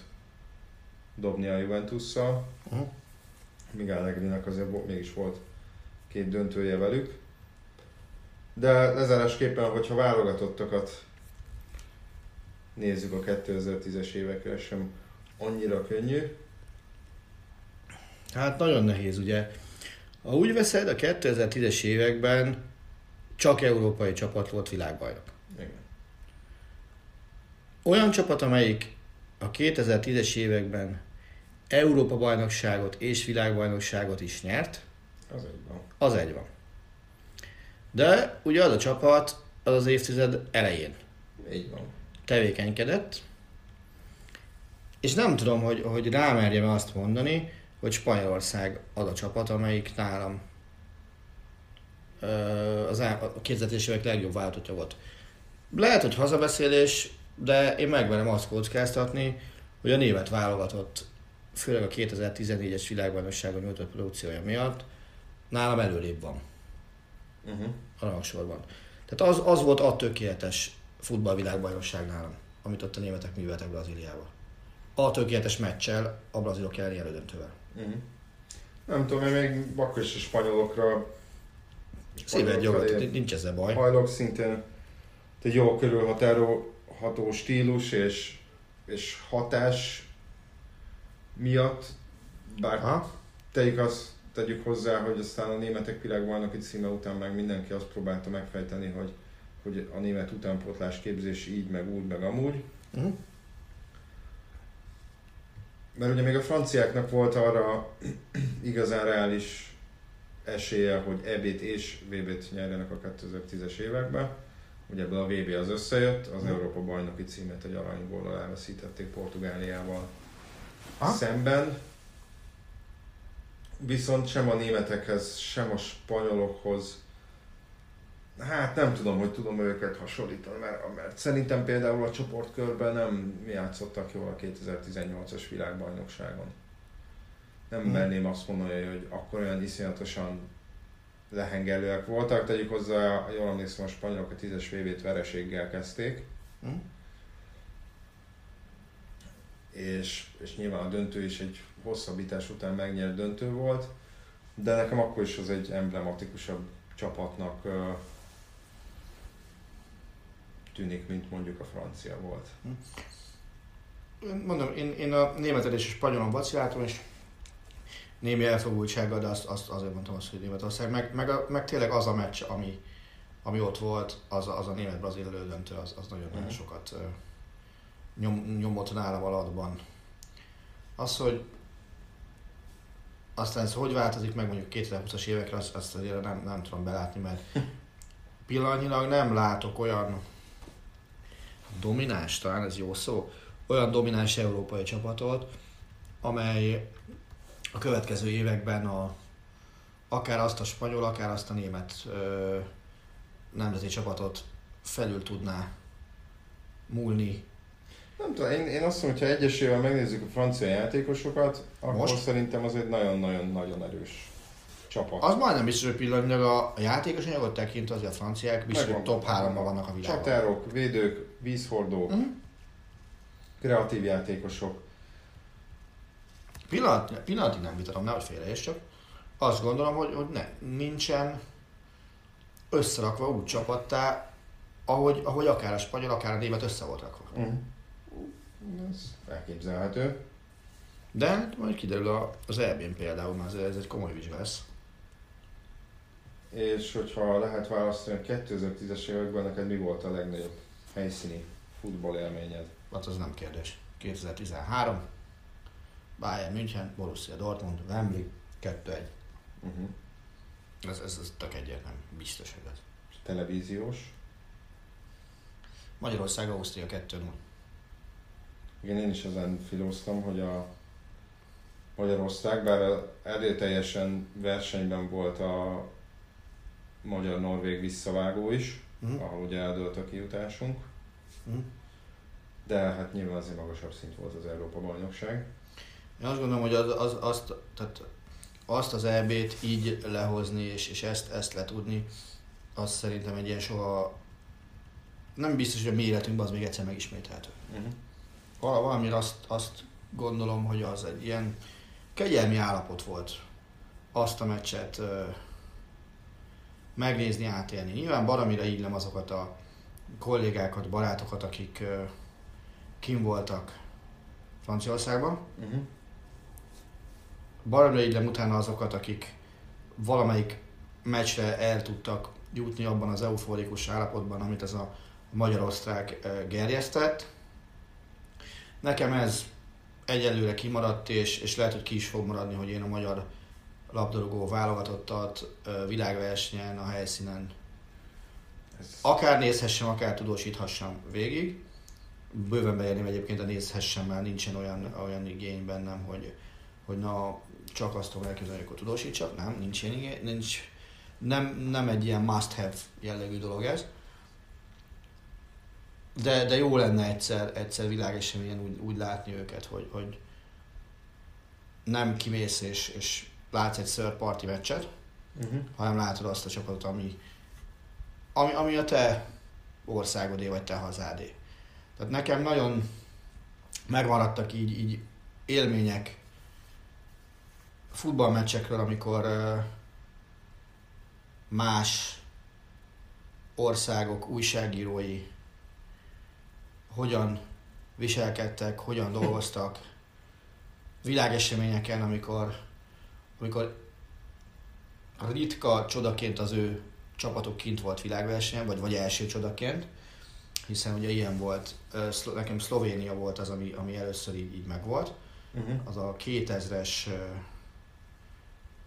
dobni a Juventusszal. Uh-huh. Míg Allegri-nek azért mégis volt két döntője velük. De lezárásképpen, hogyha válogatottakat nézzük a 2010-es évekre, sem annyira könnyű. Hát nagyon nehéz, ugye. Ha úgy veszed, a 2010-es években csak európai csapat volt világbajnok. Igen. Olyan csapat, amelyik a 2010-es években Európa bajnokságot és világbajnokságot is nyert, az egy van. Az egy van. De ugye az a csapat az az évtized elején Így van. tevékenykedett, és nem tudom, hogy, hogy rámerjem azt mondani, hogy Spanyolország az a csapat, amelyik nálam az a 2010 évek legjobb váltottja volt. Lehet, hogy hazabeszélés, de én megverem azt kockáztatni, hogy a német válogatott, főleg a 2014-es világbajnokságon nyújtott produkciója miatt nálam előrébb van. Uh-huh. A rangsorban. Tehát az, az volt a tökéletes futballvilágbajnokság nálam, amit ott a németek műveltek Brazíliába. A tökéletes meccsel, a brazilok elleni elődöntővel. Uh-huh. Nem tudom, én még akkor is a spanyolokra Szíved jogot, nincs ezzel baj. Hajlok szintén egy jó körülhatárolható stílus és, és hatás miatt, bár ha? tegyük azt tegyük hozzá, hogy aztán a németek világbajnoki címe után meg mindenki azt próbálta megfejteni, hogy, hogy a német utánpótlás képzés így, meg úgy, meg amúgy. Uh-huh. Mert ugye még a franciáknak volt arra igazán reális esélye, hogy EB-t és VB-t nyerjenek a 2010-es években. Ugye ebből a VB az összejött, az uh-huh. Európa bajnoki címet egy aranyból elveszítették Portugáliával ha? szemben viszont sem a németekhez, sem a spanyolokhoz Hát nem tudom, hogy tudom őket hasonlítani, mert, mert szerintem például a csoportkörben nem játszottak jól a 2018-as világbajnokságon. Nem hmm. merném azt mondani, hogy akkor olyan iszonyatosan lehengelőek voltak. Tegyük hozzá, jól emlékszem, a spanyolok a 10-es VB-t vereséggel kezdték. Hmm. És, és nyilván a döntő is egy hosszabbítás után megnyert döntő volt, de nekem akkor is az egy emblematikusabb csapatnak tűnik, mint mondjuk a francia volt. Mondom, én, én a németet és a spanyolon vaciláltam, és némi elfogultsággal, de azt, azt azért mondtam azt, hogy Németország, meg, meg, a, meg tényleg az a meccs, ami, ami ott volt, az, az a német-brazil elődöntő, az, az nagyon-nagyon uh-huh. sokat nyom, nyomott nálam alatban. Az, hogy aztán ez hogy változik meg mondjuk 2020-as évekre, azt, azt azért nem, nem tudom belátni, mert pillanatnyilag nem látok olyan domináns, talán ez jó szó, olyan domináns európai csapatot, amely a következő években a, akár azt a spanyol, akár azt a német ö, nemzeti csapatot felül tudná múlni nem tudom, én, én azt mondom, hogy ha egyesével megnézzük a francia játékosokat, akkor Most? szerintem az egy nagyon-nagyon-nagyon erős csapat. Az majdnem biztos, hogy pillanatnyilag a, a játékos anyagot tekintve azért a franciák biztos, hogy top 3 vannak a világban. Csatárok, védők, vízhordók, uh-huh. kreatív játékosok. Pillanat, pillanatig nem vitatom, nehogy félreérts csak. Azt gondolom, hogy, hogy ne, nincsen összerakva úgy csapattá, ahogy, ahogy akár a spanyol, akár a német össze volt rakva. Uh-huh. Ez elképzelhető. De hát majd kiderül a, az EB-n például, mert ez egy komoly vizsga lesz. És hogyha lehet választani, a 2010-es években neked mi volt a legnagyobb helyszíni futball élményed? Hát az nem kérdés. 2013, Bayern München, Borussia Dortmund, Wembley, 2-1. Uh-huh. Ez, ez, ez tök egyértelmű, biztos, hogy ez. Televíziós? Magyarország, Ausztria 2-0. Igen, én is ezen filóztam, hogy a Magyarország, bár teljesen versenyben volt a magyar-norvég visszavágó is, uh-huh. ahol ugye eldőlt a kijutásunk. Uh-huh. De hát nyilván azért magasabb szint volt az Európa bajnokság. Én azt gondolom, hogy az, az, azt, tehát azt az EB-t így lehozni, és, és ezt, ezt letudni, az szerintem egy ilyen soha nem biztos, hogy a mi életünkben az még egyszer megismételhető. Uh-huh. Valamire azt, azt gondolom, hogy az egy ilyen kegyelmi állapot volt azt a meccset uh, megnézni, átélni. Nyilván baromira illem azokat a kollégákat, barátokat, akik uh, kim voltak Franciaországban. Uh-huh. Baromira illem utána azokat, akik valamelyik meccsre el tudtak jutni abban az euforikus állapotban, amit ez a magyar-osztrák gerjesztett. Nekem ez egyelőre kimaradt, és, és lehet, hogy ki is fog maradni, hogy én a magyar labdarúgó válogatottat világversenyen, a helyszínen akár nézhessem, akár tudósíthassam végig. Bőven beérném egyébként a nézhessem, mert nincsen olyan, olyan igény bennem, hogy, hogy na, csak azt tudom elképzelni, hogy tudósítsak. Nem, nincs ilyen igény, nincs, nem, nem egy ilyen must-have jellegű dolog ez. De, de jó lenne egyszer, egyszer világeseményen úgy, úgy látni őket, hogy, hogy nem kimész és, és látsz egy third party meccset, uh-huh. hanem látod azt a csapatot, ami, ami, ami a te országodé, vagy te hazádé. Tehát nekem nagyon megmaradtak így, így élmények futballmeccsekről, amikor uh, más országok újságírói hogyan viselkedtek, hogyan dolgoztak világeseményeken, amikor, amikor ritka csodaként az ő csapatok kint volt világversenyen, vagy, vagy első csodaként, hiszen ugye ilyen volt, nekem Szlovénia volt az, ami, ami először így, így megvolt, uh-huh. az a 2000-es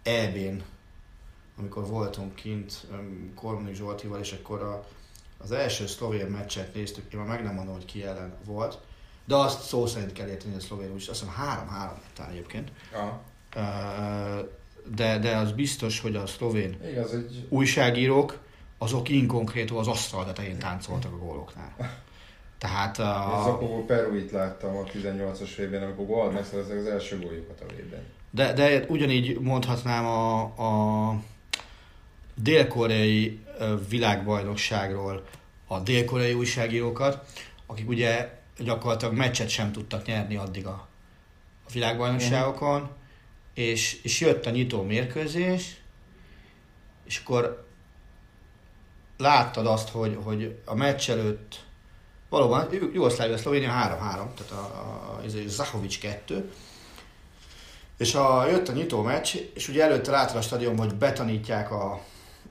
EB-n, amikor voltunk kint Kormoni Zsoltival, és akkor a, az első szlovén meccset néztük, én már meg nem mondom, hogy ki ellen volt, de azt szó szerint kell érteni, a szlovén úgy, azt hiszem 3-3 talán egyébként. Aha. De, de az biztos, hogy a szlovén Igaz, egy... újságírók, azok inkonkrétó az asztal tetején táncoltak a góloknál. Tehát... A... Ez akkor Peruit láttam a 18-as vb amikor gól megszereztek az első góljukat a vb De, de ugyanígy mondhatnám a, a dél-koreai világbajnokságról a dél-koreai újságírókat, akik ugye gyakorlatilag meccset sem tudtak nyerni addig a, a világbajnokságokon, és, és jött a nyitó mérkőzés, és akkor láttad azt, hogy, hogy a meccs előtt valóban Jugoszlávia, Szlovénia 3-3, tehát a, a, a, a Zahovic 2, és a, jött a nyitó meccs, és ugye előtte látod a stadion, hogy betanítják a,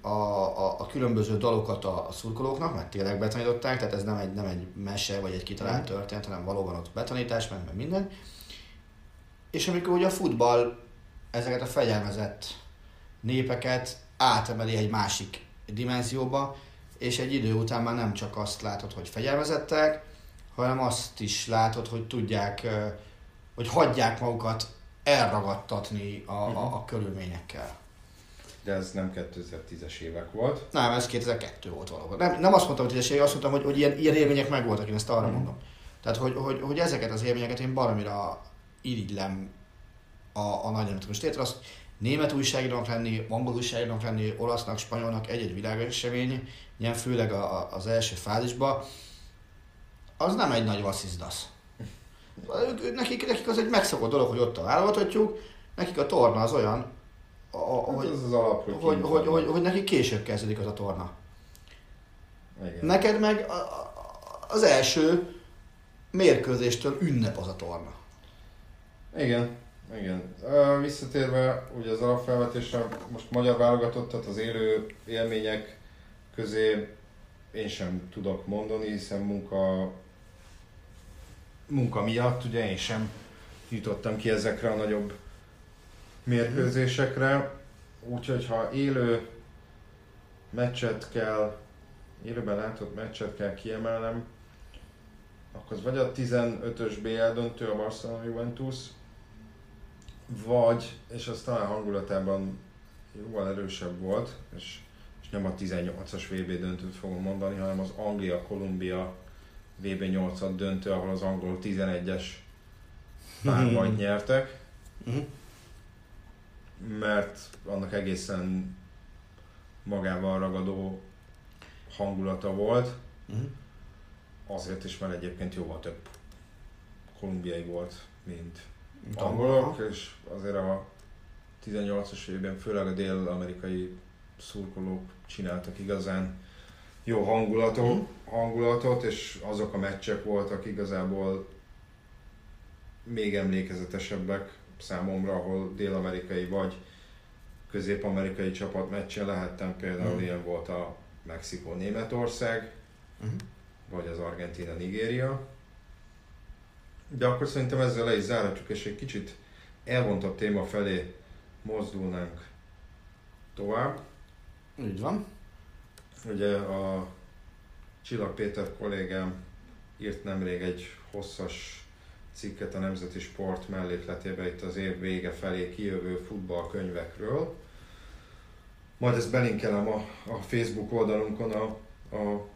a, a, a különböző dalokat a, a szurkolóknak, mert tényleg betanították, tehát ez nem egy, nem egy mese vagy egy kitalált mm. történet, hanem valóban ott betanítás, meg, meg minden. És amikor ugye a futball ezeket a fegyelmezett népeket átemeli egy másik dimenzióba, és egy idő után már nem csak azt látod, hogy fegyelmezettek, hanem azt is látod, hogy tudják, hogy hagyják magukat elragadtatni a, a, a mhm. körülményekkel de ez nem 2010-es évek volt. Nem, ez 2002 volt valóban. Nem, nem azt mondtam, hogy 10-es évek, azt mondtam, hogy, hogy ilyen, ilyen élmények megvoltak, én ezt arra mm. mondom. Tehát, hogy, hogy, hogy, ezeket az élményeket én baromira irigylem a, a nagy nemzetközi tétre. Azt német újságírónak lenni, angol újságírónak lenni, olasznak, spanyolnak egy-egy világesemény, ilyen főleg a, a, az első fázisban, az nem egy nagy vasszizdasz. Nekik, nekik az egy megszokott dolog, hogy ott a válogathatjuk, nekik a torna az olyan, a, hát hogy, ez az alap, hogy, hogy, hogy, hogy, hogy neki később kezdődik az a torna. Igen. Neked meg az első mérkőzéstől ünnep az a torna. Igen. Igen. Visszatérve ugye az alapfelvetésre, most magyar válogatottat az élő élmények közé én sem tudok mondani, hiszen munka, munka miatt ugye én sem jutottam ki ezekre a nagyobb mérkőzésekre. Úgyhogy ha élő meccset kell, élőben látott meccset kell kiemelnem, akkor az vagy a 15-ös BL döntő a Barcelona Juventus, vagy, és az talán hangulatában jóval erősebb volt, és, és nem a 18-as VB döntőt fogom mondani, hanem az Anglia-Kolumbia VB 8 döntő, ahol az angol 11-es párbajt nyertek, Mhm. Mert annak egészen magával ragadó hangulata volt, Mhm. azért is, mert egyébként jóval több kolumbiai volt, mint angolok, és azért a 18-as évben főleg a dél-amerikai szurkolók csináltak igazán jó hangulatot, hangulatot, és azok a meccsek voltak igazából még emlékezetesebbek számomra, ahol dél-amerikai vagy közép-amerikai csapat meccsen lehettem, például Mhm. ilyen volt a Mexikó-Németország, Mhm. vagy az Argentina-Nigéria. De akkor szerintem ezzel le is zárhatjuk, és egy kicsit elvontabb téma felé mozdulnánk tovább. Így van. Ugye a Csillag Péter kollégám írt nemrég egy hosszas cikket a Nemzeti Sport mellékletébe itt az év vége felé kijövő futballkönyvekről. Majd ezt belinkelem a, a Facebook oldalunkon a, a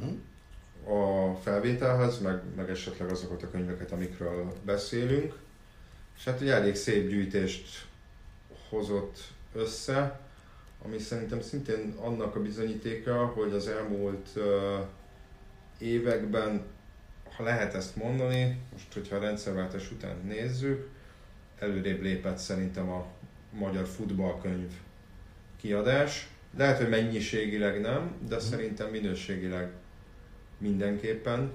Mhm. a felvételhez, meg, meg esetleg azokat a könyveket, amikről beszélünk. És hát ugye elég szép gyűjtést hozott össze, ami szerintem szintén annak a bizonyítéka, hogy az elmúlt uh, években, ha lehet ezt mondani, most hogyha a rendszerváltás után nézzük, előrébb lépett szerintem a magyar futballkönyv kiadás. Lehet, hogy mennyiségileg nem, de szerintem minőségileg mindenképpen.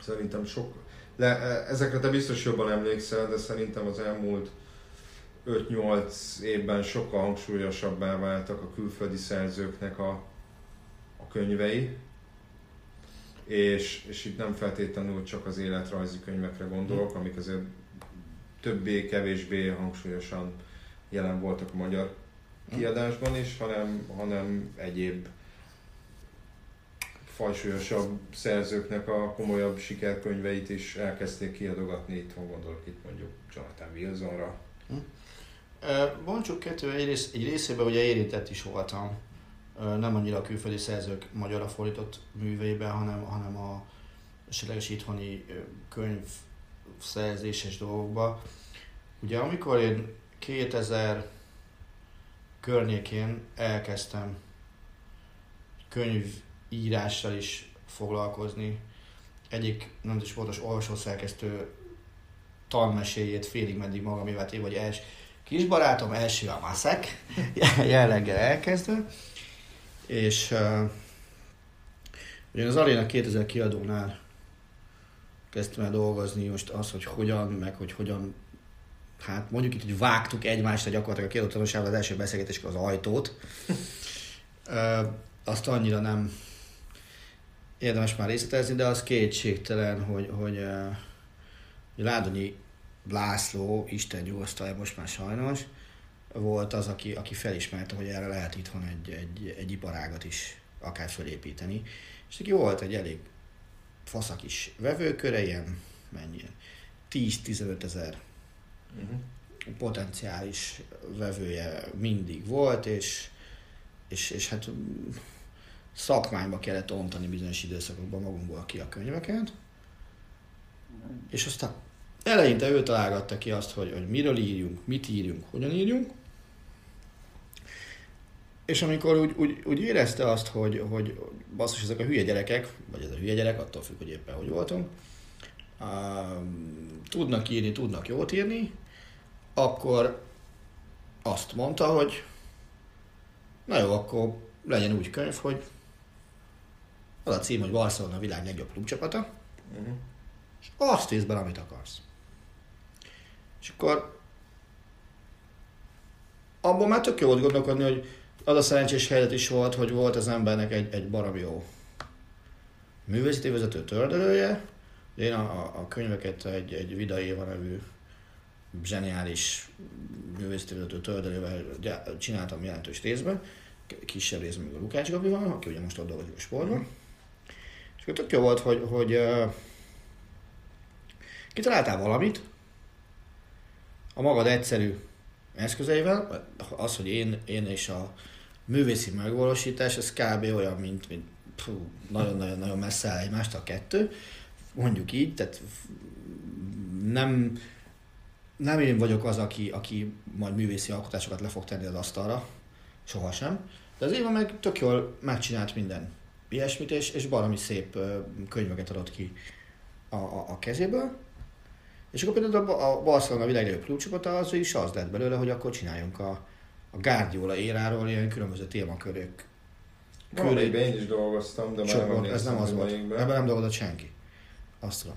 Szerintem sok... Le, ezekre te biztos jobban emlékszel, de szerintem az elmúlt 5-8 évben sokkal hangsúlyosabbá váltak a külföldi szerzőknek a, a könyvei. És, és itt nem feltétlenül csak az életrajzi könyvekre gondolok, amik azért többé-kevésbé hangsúlyosan jelen voltak a magyar kiadásban is, hanem, hanem egyéb fajsúlyosabb szerzőknek a komolyabb sikerkönyveit is elkezdték kiadogatni, itthon gondolok itt mondjuk Jonathan Wilsonra. Ö, Bontsuk kettő egy, rész, egy részében ugye érintett is voltam, nem annyira a külföldi szerzők magyarra fordított műveiben, hanem, hanem a esetleges itthoni könyv szerzéses dolgokba. Ugye amikor én 2000 környékén elkezdtem könyvírással is foglalkozni, egyik nem is pontos olvasószerkesztő tanmeséjét félig meddig magamévá téve, vagy els, kisbarátom első a maszek, jelleggel elkezdve, és uh, ugye az Arena 2000 kiadónál kezdtem el dolgozni most az, hogy hogyan, meg hogy hogyan, hát mondjuk itt, hogy vágtuk egymásra gyakorlatilag a kiadó az első beszélgetéskor az ajtót. uh, azt annyira nem érdemes már részletezni, de az kétségtelen, hogy, hogy uh, Ládonyi László, Isten nyugosztalja most már sajnos, volt az, aki, aki felismerte, hogy erre lehet itthon egy, egy, egy iparágat is akár fölépíteni. És neki volt egy elég faszak is vevőköre, ilyen mennyi, 10-15 ezer Uh-huh. potenciális vevője mindig volt, és, és, és hát szakmányba kellett ontani bizonyos időszakokban magunkból ki a könyveket. És aztán eleinte ő találgatta ki azt, hogy, hogy miről írjunk, mit írjunk, hogyan írjunk. És amikor úgy, úgy, úgy érezte azt, hogy, hogy basszus, ezek a hülye gyerekek, vagy ez a hülye gyerek, attól függ, hogy éppen hogy voltunk, uh, tudnak írni, tudnak jót írni, akkor azt mondta, hogy na jó, akkor legyen úgy könyv, hogy az a cím, hogy Barcelona a világ legjobb klubcsapata, Uh-huh. és azt írsz bele, amit akarsz. És akkor abban már tök jó volt gondolkodni, hogy az a szerencsés helyzet is volt, hogy volt az embernek egy, egy baromi jó művészeti vezető tördölője. Én a, a, a könyveket egy, egy Vida Éva nevű zseniális művészeti vezető tördölővel csináltam jelentős részben. Kisebb részben még a Lukács Gabi van, aki ugye most ott dolgozik a sportban. És akkor tök jó volt, hogy, hogy uh, kitaláltál valamit, a magad egyszerű eszközeivel, az, hogy én, én és a művészi megvalósítás, ez kb. olyan, mint, mint nagyon-nagyon-nagyon messze áll egymást a kettő, mondjuk így, tehát nem, nem én vagyok az, aki, aki majd művészi alkotásokat le fog tenni az asztalra, sohasem, de az Éva meg tök jól megcsinált minden ilyesmit, és, és valami szép könyveket adott ki a, a, a kezéből, és akkor például a Barcelona világ legjobb klubcsapata az is az lett belőle, hogy akkor csináljunk a, a Guardiola éráról ilyen különböző témakörök. Valamiben én is dolgoztam, de már nem ez nem az volt. Ebben nem dolgozott senki. Azt tudom.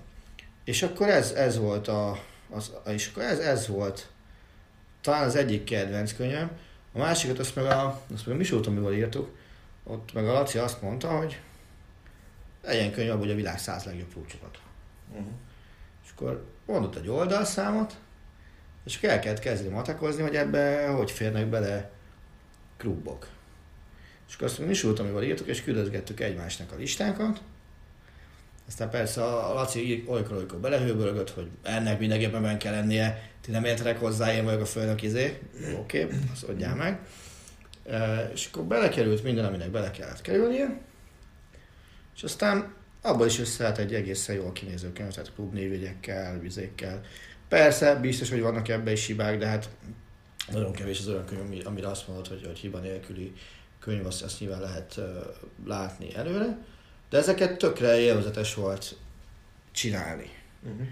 És akkor ez, ez volt a, az, és akkor ez, ez volt talán az egyik kedvenc könyvem. A másikat azt meg a, azt meg a Misó írtuk, ott meg a Laci azt mondta, hogy legyen könyv hogy a világ száz legjobb klubcsapat. Uh-huh. És akkor mondott egy oldalszámot, és akkor el kellett kezdeni matekozni, hogy ebbe hogy férnek bele klubok. És akkor azt mi is amivel írtuk, és küldözgettük egymásnak a listákat. Aztán persze a Laci olykor-olykor belehőbörögött, hogy ennek mindenképpen meg kell lennie, ti nem értenek hozzá, én vagyok a főnök izé. Oké, okay, azt adjál meg. E, és akkor belekerült minden, aminek bele kellett kerülnie. És aztán abban is összeállt egy egészen jól kinéző könyv, tehát klubnévjegyekkel, vizékkel. Persze, biztos, hogy vannak ebbe is hibák, de hát nagyon kevés az olyan könyv, amire azt mondod, hogy, hogy hiba nélküli könyv, azt, azt nyilván lehet uh, látni előre. De ezeket tökre élvezetes volt csinálni. Uh-huh.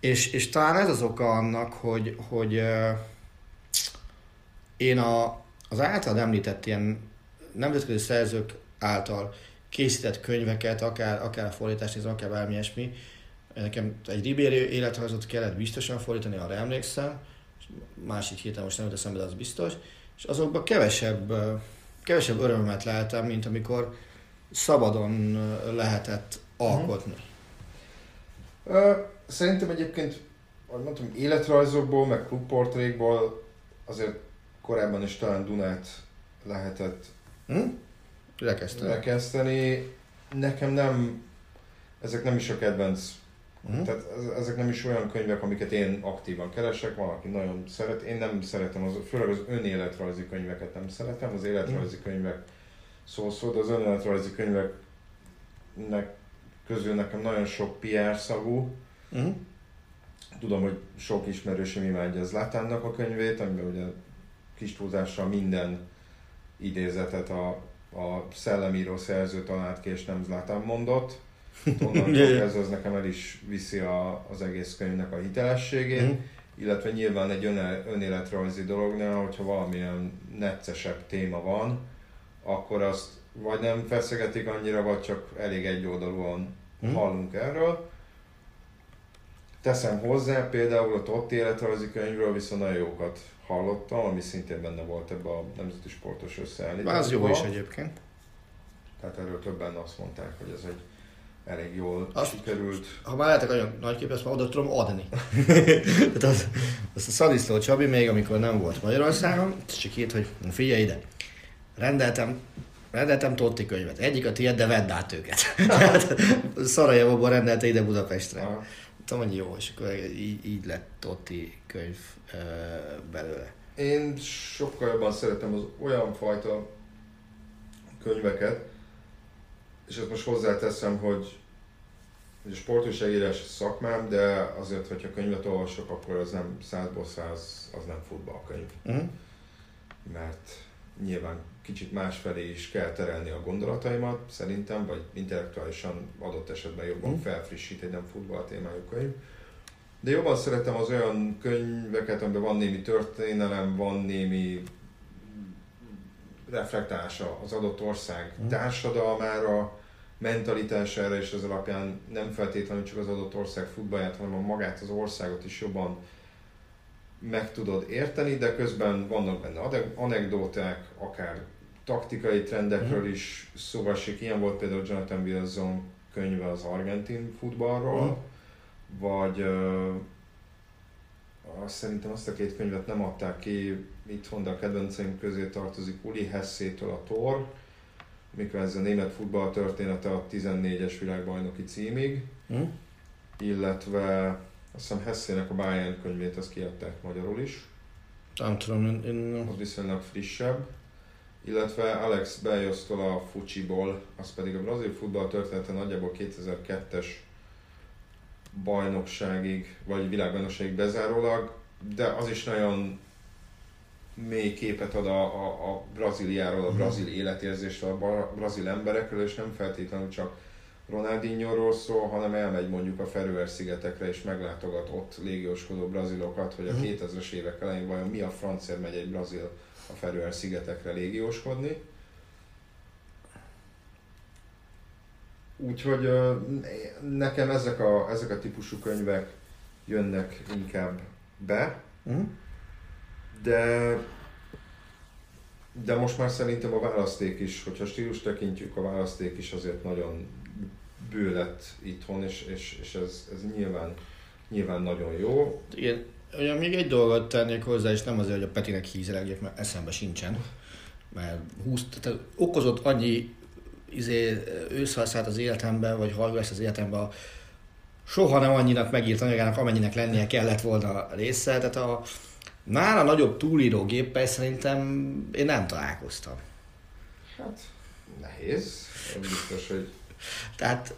És, és talán ez az oka annak, hogy, hogy uh, én a, az által említett ilyen nemzetközi szerzők által készített könyveket, akár, akár fordítást nézem, akár bármi ilyesmi. Nekem egy Ribéry életrajzot kellett biztosan fordítani, arra emlékszem, másik héten most nem jut eszembe, de az biztos, és azokban kevesebb, kevesebb örömet lehetem, mint amikor szabadon lehetett alkotni. Szerintem egyébként, ahogy mondtam, életrajzokból, meg klubportrékból azért korábban is talán Dunát lehetett hm? Rekeszteni. Rekeszteni. Nekem nem, ezek nem is a kedvenc Uh-huh. Tehát ezek nem is olyan könyvek, amiket én aktívan keresek, valaki nagyon szeret. Én nem szeretem, az, főleg az önéletrajzi könyveket nem szeretem. Az életrajzi uh-huh. könyvek szó szó, de az önéletrajzi könyveknek közül nekem nagyon sok PR szagú. Uh-huh. Tudom, hogy sok ismerősöm imádja Zlatánnak a könyvét, amiben ugye kis túlzással minden idézetet a a szellemíró szerző tanárt ki, és nem Zlatan mondott. Onnantól ez az nekem el is viszi a, az egész könyvnek a hitelességét, mm. illetve nyilván egy ön, önéletrajzi dolognál, hogyha valamilyen neccesebb téma van, akkor azt vagy nem feszegetik annyira, vagy csak elég egyoldalúan mm. hallunk erről. Teszem hozzá, például a Tott életrajzi könyvről viszont nagyon jókat hallottam, ami szintén benne volt ebbe a nemzeti sportos összeállításban. Az jó is egyébként. Tehát erről többen azt mondták, hogy ez egy elég jól azt, sikerült. Ha már lehetek nagyon nagy kép, ezt már oda tudom adni. Tehát az, az a Szadiszló Csabi még, amikor nem volt Magyarországon, csak írt, hogy figyelj ide, rendeltem rendeltem Totti könyvet. Egyik a tiéd, de vedd át őket. Szarajevóból rendelte ide Budapestre. Aha. Tudom, hogy jó, és akkor így, így lett Totti könyv uh, belőle. Én sokkal jobban szeretem az olyan fajta könyveket, és ezt most hozzáteszem, hogy, hogy a sportúságírás szakmám, de azért, hogyha könyvet olvasok, akkor az nem százból száz, az nem futballkönyv. Uh-huh. Mert nyilván kicsit másfelé is kell terelni a gondolataimat, szerintem, vagy intellektuálisan adott esetben jobban uh-huh. felfrissít egy nem futball témájú könyv. De jobban szeretem az olyan könyveket, amiben van némi történelem, van némi reflektása az adott ország mm. társadalmára, mentalitására, és az alapján nem feltétlenül csak az adott ország futballját, hanem a magát az országot is jobban meg tudod érteni, de közben vannak benne anekdóták, akár taktikai trendekről is szó esik. Ilyen volt például Jonathan Wilson könyve az argentin futballról, mm. vagy uh, azt szerintem azt a két könyvet nem adták ki itthon, de a kedvenceim közé tartozik Uli Hessétől a Tor, mikor ez a német futball története a 14-es világbajnoki címig, mm. illetve azt hiszem Hessének a Bayern könyvét azt kiadták magyarul is. Nem tudom, én... én... Az viszonylag frissebb. Illetve Alex Bejosztól a Fucsiból, az pedig a brazil futball története nagyjából 2002-es bajnokságig, vagy világbajnokságig bezárólag, de az is nagyon mély képet ad a, a, a Brazíliáról, a mhm. brazil életérzésről, a brazil emberekről, és nem feltétlenül csak Ronaldinho-ról szól, hanem elmegy mondjuk a Feröer-szigetekre és meglátogat ott légióskodó brazilokat, hogy a 2000-es mhm. évek elején vajon mi a francia megy egy brazil a Feröer-szigetekre légióskodni. Úgyhogy nekem ezek a, ezek a típusú könyvek jönnek inkább be, uh-huh. de de most már szerintem a választék is, hogyha stílus tekintjük, a választék is azért nagyon bő lett itthon, és, és, és ez, ez nyilván, nyilván nagyon jó. Igen, Ugye még egy dolgot tennék hozzá, és nem azért, hogy a Petinek hízelegjek, mert eszembe sincsen. Mert 20, tehát okozott annyi izé, őszhalszát az életemben, vagy hallgatást az életemben, soha nem annyinak megírt anyagának, amennyinek lennie kellett volna a része. Tehát a nála nagyobb túlíró géppel szerintem én nem találkoztam. Hát nehéz, biztos, hogy... Tehát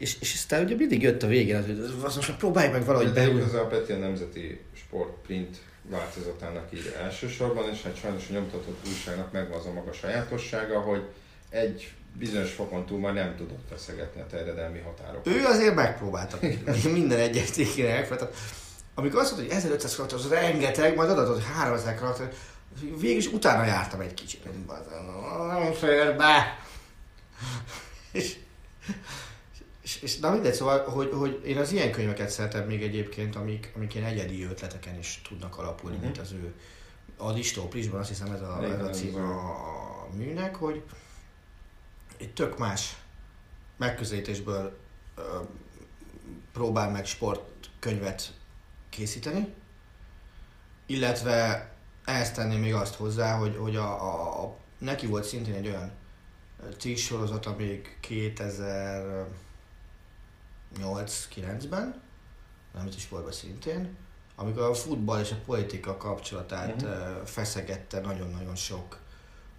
és, és aztán ugye mindig jött a végén, hogy most már próbálj meg valahogy beülni. Ez a Peti a Nemzeti Sport Print változatának így elsősorban, és hát sajnos a nyomtatott újságnak megvan az a maga sajátossága, hogy egy bizonyos fokon túl már nem tudott feszegetni a terjedelmi határokat. Ő azért megpróbálta. Minden egyes cikkére Amikor azt mondta, hogy 1500 karakter, az rengeteg, majd adatot, hogy 3000 karakter, végül is utána jártam egy kicsit. Nem fér be. És és, és na mindegy, szóval, hogy, hogy én az ilyen könyveket szeretem még egyébként, amik, amik ilyen egyedi ötleteken is tudnak alapulni, uh-huh. mint az ő a Distóplisban, azt hiszem ez a, ez a cím a, műnek, hogy egy tök más megközelítésből ö, próbál meg sportkönyvet készíteni, illetve ehhez tenném még azt hozzá, hogy, hogy a, a, a, neki volt szintén egy olyan cikk sorozat, amíg 2000 8-9-ben, nem is sportban szintén, amikor a futball és a politika kapcsolatát uh-huh. feszegette nagyon-nagyon sok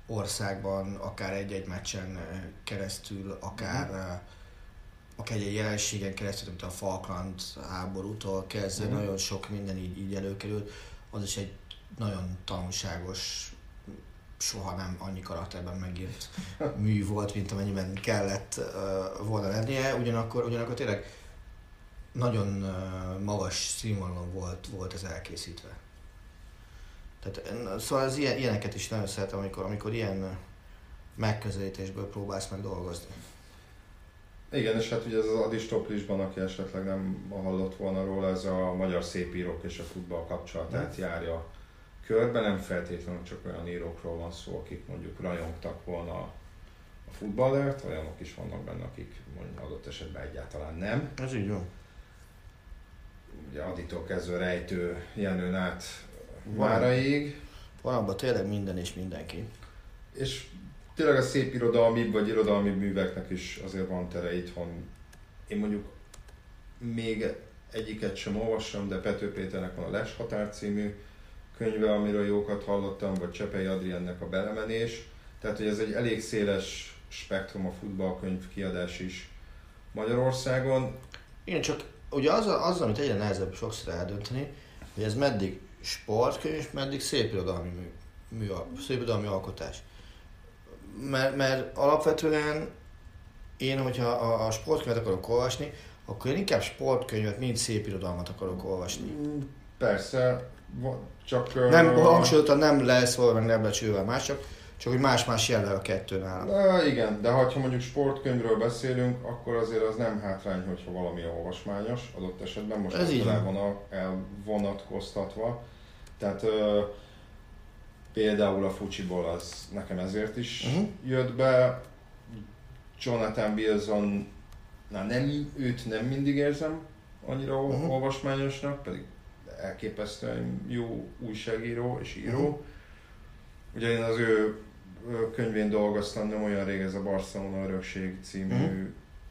országban, akár egy-egy meccsen keresztül, akár, uh-huh. akár egy jelenségen keresztül, mint a Falkland háborútól kezdve, uh-huh. nagyon sok minden így, így előkerült. Az is egy nagyon tanulságos soha nem annyi karakterben megírt mű volt, mint amennyiben kellett uh, volna lennie, ugyanakkor, ugyanakkor tényleg nagyon uh, magas színvonalon volt, volt ez elkészítve. Tehát, szóval az ilyen, ilyeneket is nagyon szeretem, amikor, amikor ilyen megközelítésből próbálsz meg dolgozni. Igen, és hát ugye ez az Adistoplisban, aki esetleg nem hallott volna róla, ez a magyar szépírók és a futball kapcsolatát járja körben nem feltétlenül csak olyan írókról van szó, akik mondjuk rajongtak volna a futballert, olyanok is vannak benne, akik mondjuk adott esetben egyáltalán nem. Ez így van. Ugye Aditól kezdve rejtő Jenőn át Máraig. Van abban tényleg minden és mindenki. És tényleg a szép irodalmi vagy irodalmi műveknek is azért van tere itthon. Én mondjuk még egyiket sem olvassam, de Pető Péternek van a Les Határ című könyve, amiről jókat hallottam, vagy Csepei Adriennek a Belemenés. Tehát, hogy ez egy elég széles spektrum a futballkönyv kiadás is Magyarországon. Igen, csak ugye az, az amit egyre nehezebb sokszor eldönteni, hogy ez meddig sportkönyv, és meddig szépirodalmi mű, mű, szépirodalmi alkotás. Mert, mert alapvetően én, hogyha a, a sportkönyvet akarok olvasni, akkor én inkább sportkönyvet, mint szépirodalmat akarok olvasni. Persze, csak... Nem, hangsúlyozottan nem lesz valami nem becsülve más, csak, Csak hogy más-más jelleg a kettő nálam. De igen, de ha mondjuk sportkönyvről beszélünk, akkor azért az nem hátrány, hogyha valami olvasmányos adott esetben. Most Ez így van. elvona, elvonatkoztatva. Tehát ö, például a Fucsiból az nekem ezért is Mhm. jött be. Jonathan Wilson, na nem, őt nem mindig érzem annyira uh-huh. olvasmányosnak, pedig elképesztően jó újságíró és író. Mhm. Ugye én az ő könyvén dolgoztam nem olyan rég, ez a Barcelona Örökség című Mhm.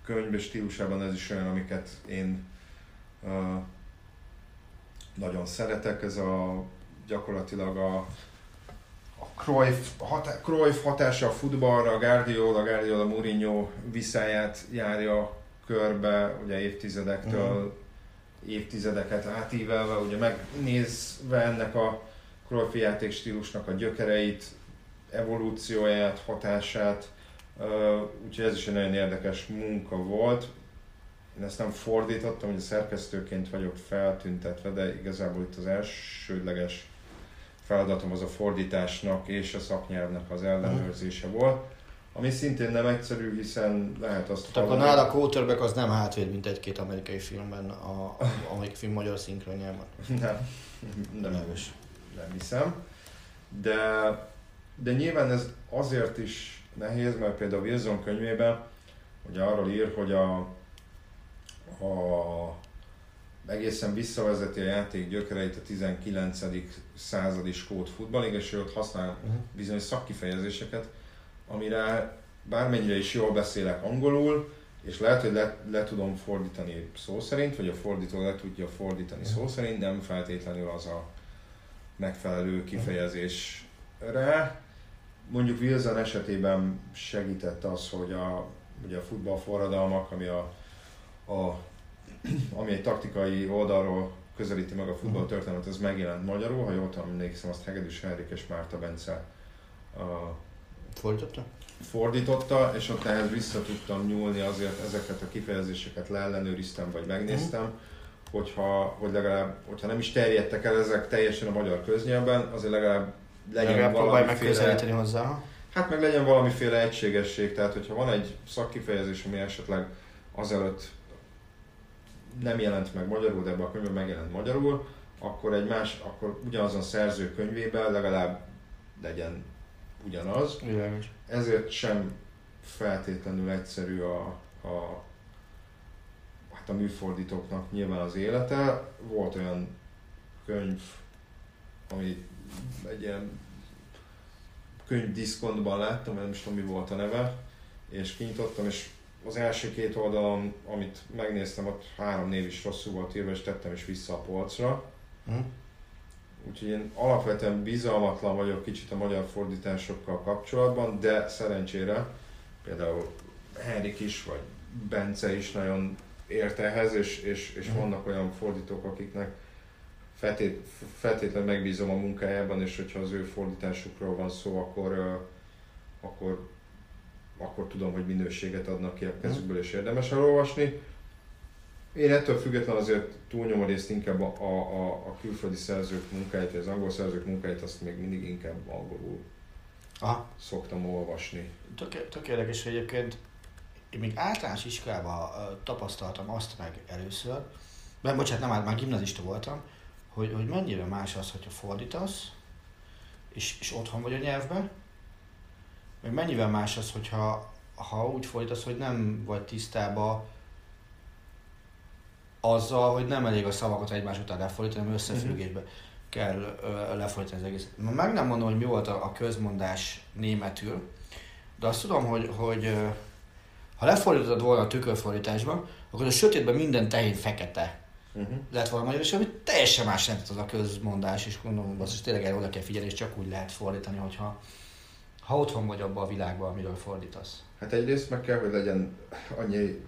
könyv, és stílusában ez is olyan, amiket én uh, nagyon szeretek. Ez a gyakorlatilag a, a Cruyff, hatá, Cruyff hatása a futballra, a Guardiola, Guardiola Mourinho viszáját járja körbe, ugye évtizedektől évtizedeket átívelve, ugye megnézve ennek a Cruyff játékstílusnak a gyökereit, evolúcióját, hatását, úgyhogy ez is egy nagyon érdekes munka volt. Én ezt nem fordítottam, hogy szerkesztőként vagyok feltüntetve, de igazából itt az elsődleges feladatom az a fordításnak és a szaknyelvnek az ellenőrzése volt, ami szintén nem egyszerű, hiszen lehet azt Tehát akkor nála a quarterback az nem hátvéd, mint egy-két amerikai filmben, a, a amerikai film magyar szinkronjában. Nem, nem, Leves. nem hiszem. De, de nyilván ez azért is nehéz, mert például Wilson könyvében ugye arról ír, hogy a, a egészen visszavezeti a játék gyökereit a 19. századi skót futballig, és ő ott használ Mhm. bizonyos szakkifejezéseket, amire bármennyire is jól beszélek angolul, és lehet, hogy le, le tudom fordítani szó szerint, vagy a fordító le tudja fordítani szó szerint, nem feltétlenül az a megfelelő kifejezésre. Mondjuk Wilson esetében segített az, hogy a, ugye a futballforradalmak, ami, a, a, ami egy taktikai oldalról közelíti meg a futballtörténetet, ez megjelent magyarul, ha jól emlékszem, azt Hegedűs Henrik és Márta Bence a, Fordította? fordította, és ott ehhez vissza tudtam nyúlni, azért ezeket a kifejezéseket leellenőriztem, vagy megnéztem, hogyha, hogy legalább, hogyha nem is terjedtek el ezek teljesen a magyar köznyelben, azért legalább legyen Legalább próbálj megközelíteni hozzá. hát meg legyen valamiféle egységesség, tehát hogyha van egy szakkifejezés, ami esetleg azelőtt nem jelent meg magyarul, de ebben a könyvben megjelent magyarul, akkor egy más, akkor ugyanazon szerző könyvében legalább legyen ugyanaz, Világos. ezért sem feltétlenül egyszerű a, a, hát a műfordítóknak nyilván az élete. Volt olyan könyv, ami egy ilyen könyvdiszkontban láttam, nem is tudom mi volt a neve, és kinyitottam, és az első két oldalon, amit megnéztem, ott három név is rosszul volt írva, és tettem is vissza a polcra. Hm? Úgyhogy én alapvetően bizalmatlan vagyok kicsit a magyar fordításokkal kapcsolatban, de szerencsére például Henrik is, vagy Bence is nagyon ért ehhez, és, és, és Mhm. vannak olyan fordítók, akiknek feltét, feltétlenül megbízom a munkájában, és hogyha az ő fordításukról van szó, akkor, akkor, akkor tudom, hogy minőséget adnak ki a kezükből, és érdemes elolvasni. Én ettől függetlenül azért túlnyomó részt inkább a, a, a, a külföldi szerzők munkáját, vagy az angol szerzők munkáját, azt még mindig inkább angolul Aha. szoktam olvasni. Tök, tök érdekes, hogy egyébként én még általános iskolában tapasztaltam azt meg először, mert bocsánat, nem, már, már gimnazista voltam, hogy, hogy mennyire más az, hogyha fordítasz, és, és otthon vagy a nyelvben, meg mennyivel más az, hogyha ha úgy fordítasz, hogy nem vagy tisztában azzal, hogy nem elég a szavakat egymás után lefordítani, hanem összefüggésbe kell ö, lefordítani az egészet. Ma meg nem mondom, hogy mi volt a, a közmondás németül, de azt tudom, hogy, hogy ö, ha lefordítod volna a tükörfordításba, akkor a sötétben minden tehén fekete Uh-huh. lett volna magyar, és ami teljesen más nem az a közmondás, és gondolom, hogy is tényleg erre oda kell figyelni, és csak úgy lehet fordítani, hogyha ha otthon vagy abban a világban, amiről fordítasz. Hát egyrészt meg kell, hogy legyen annyi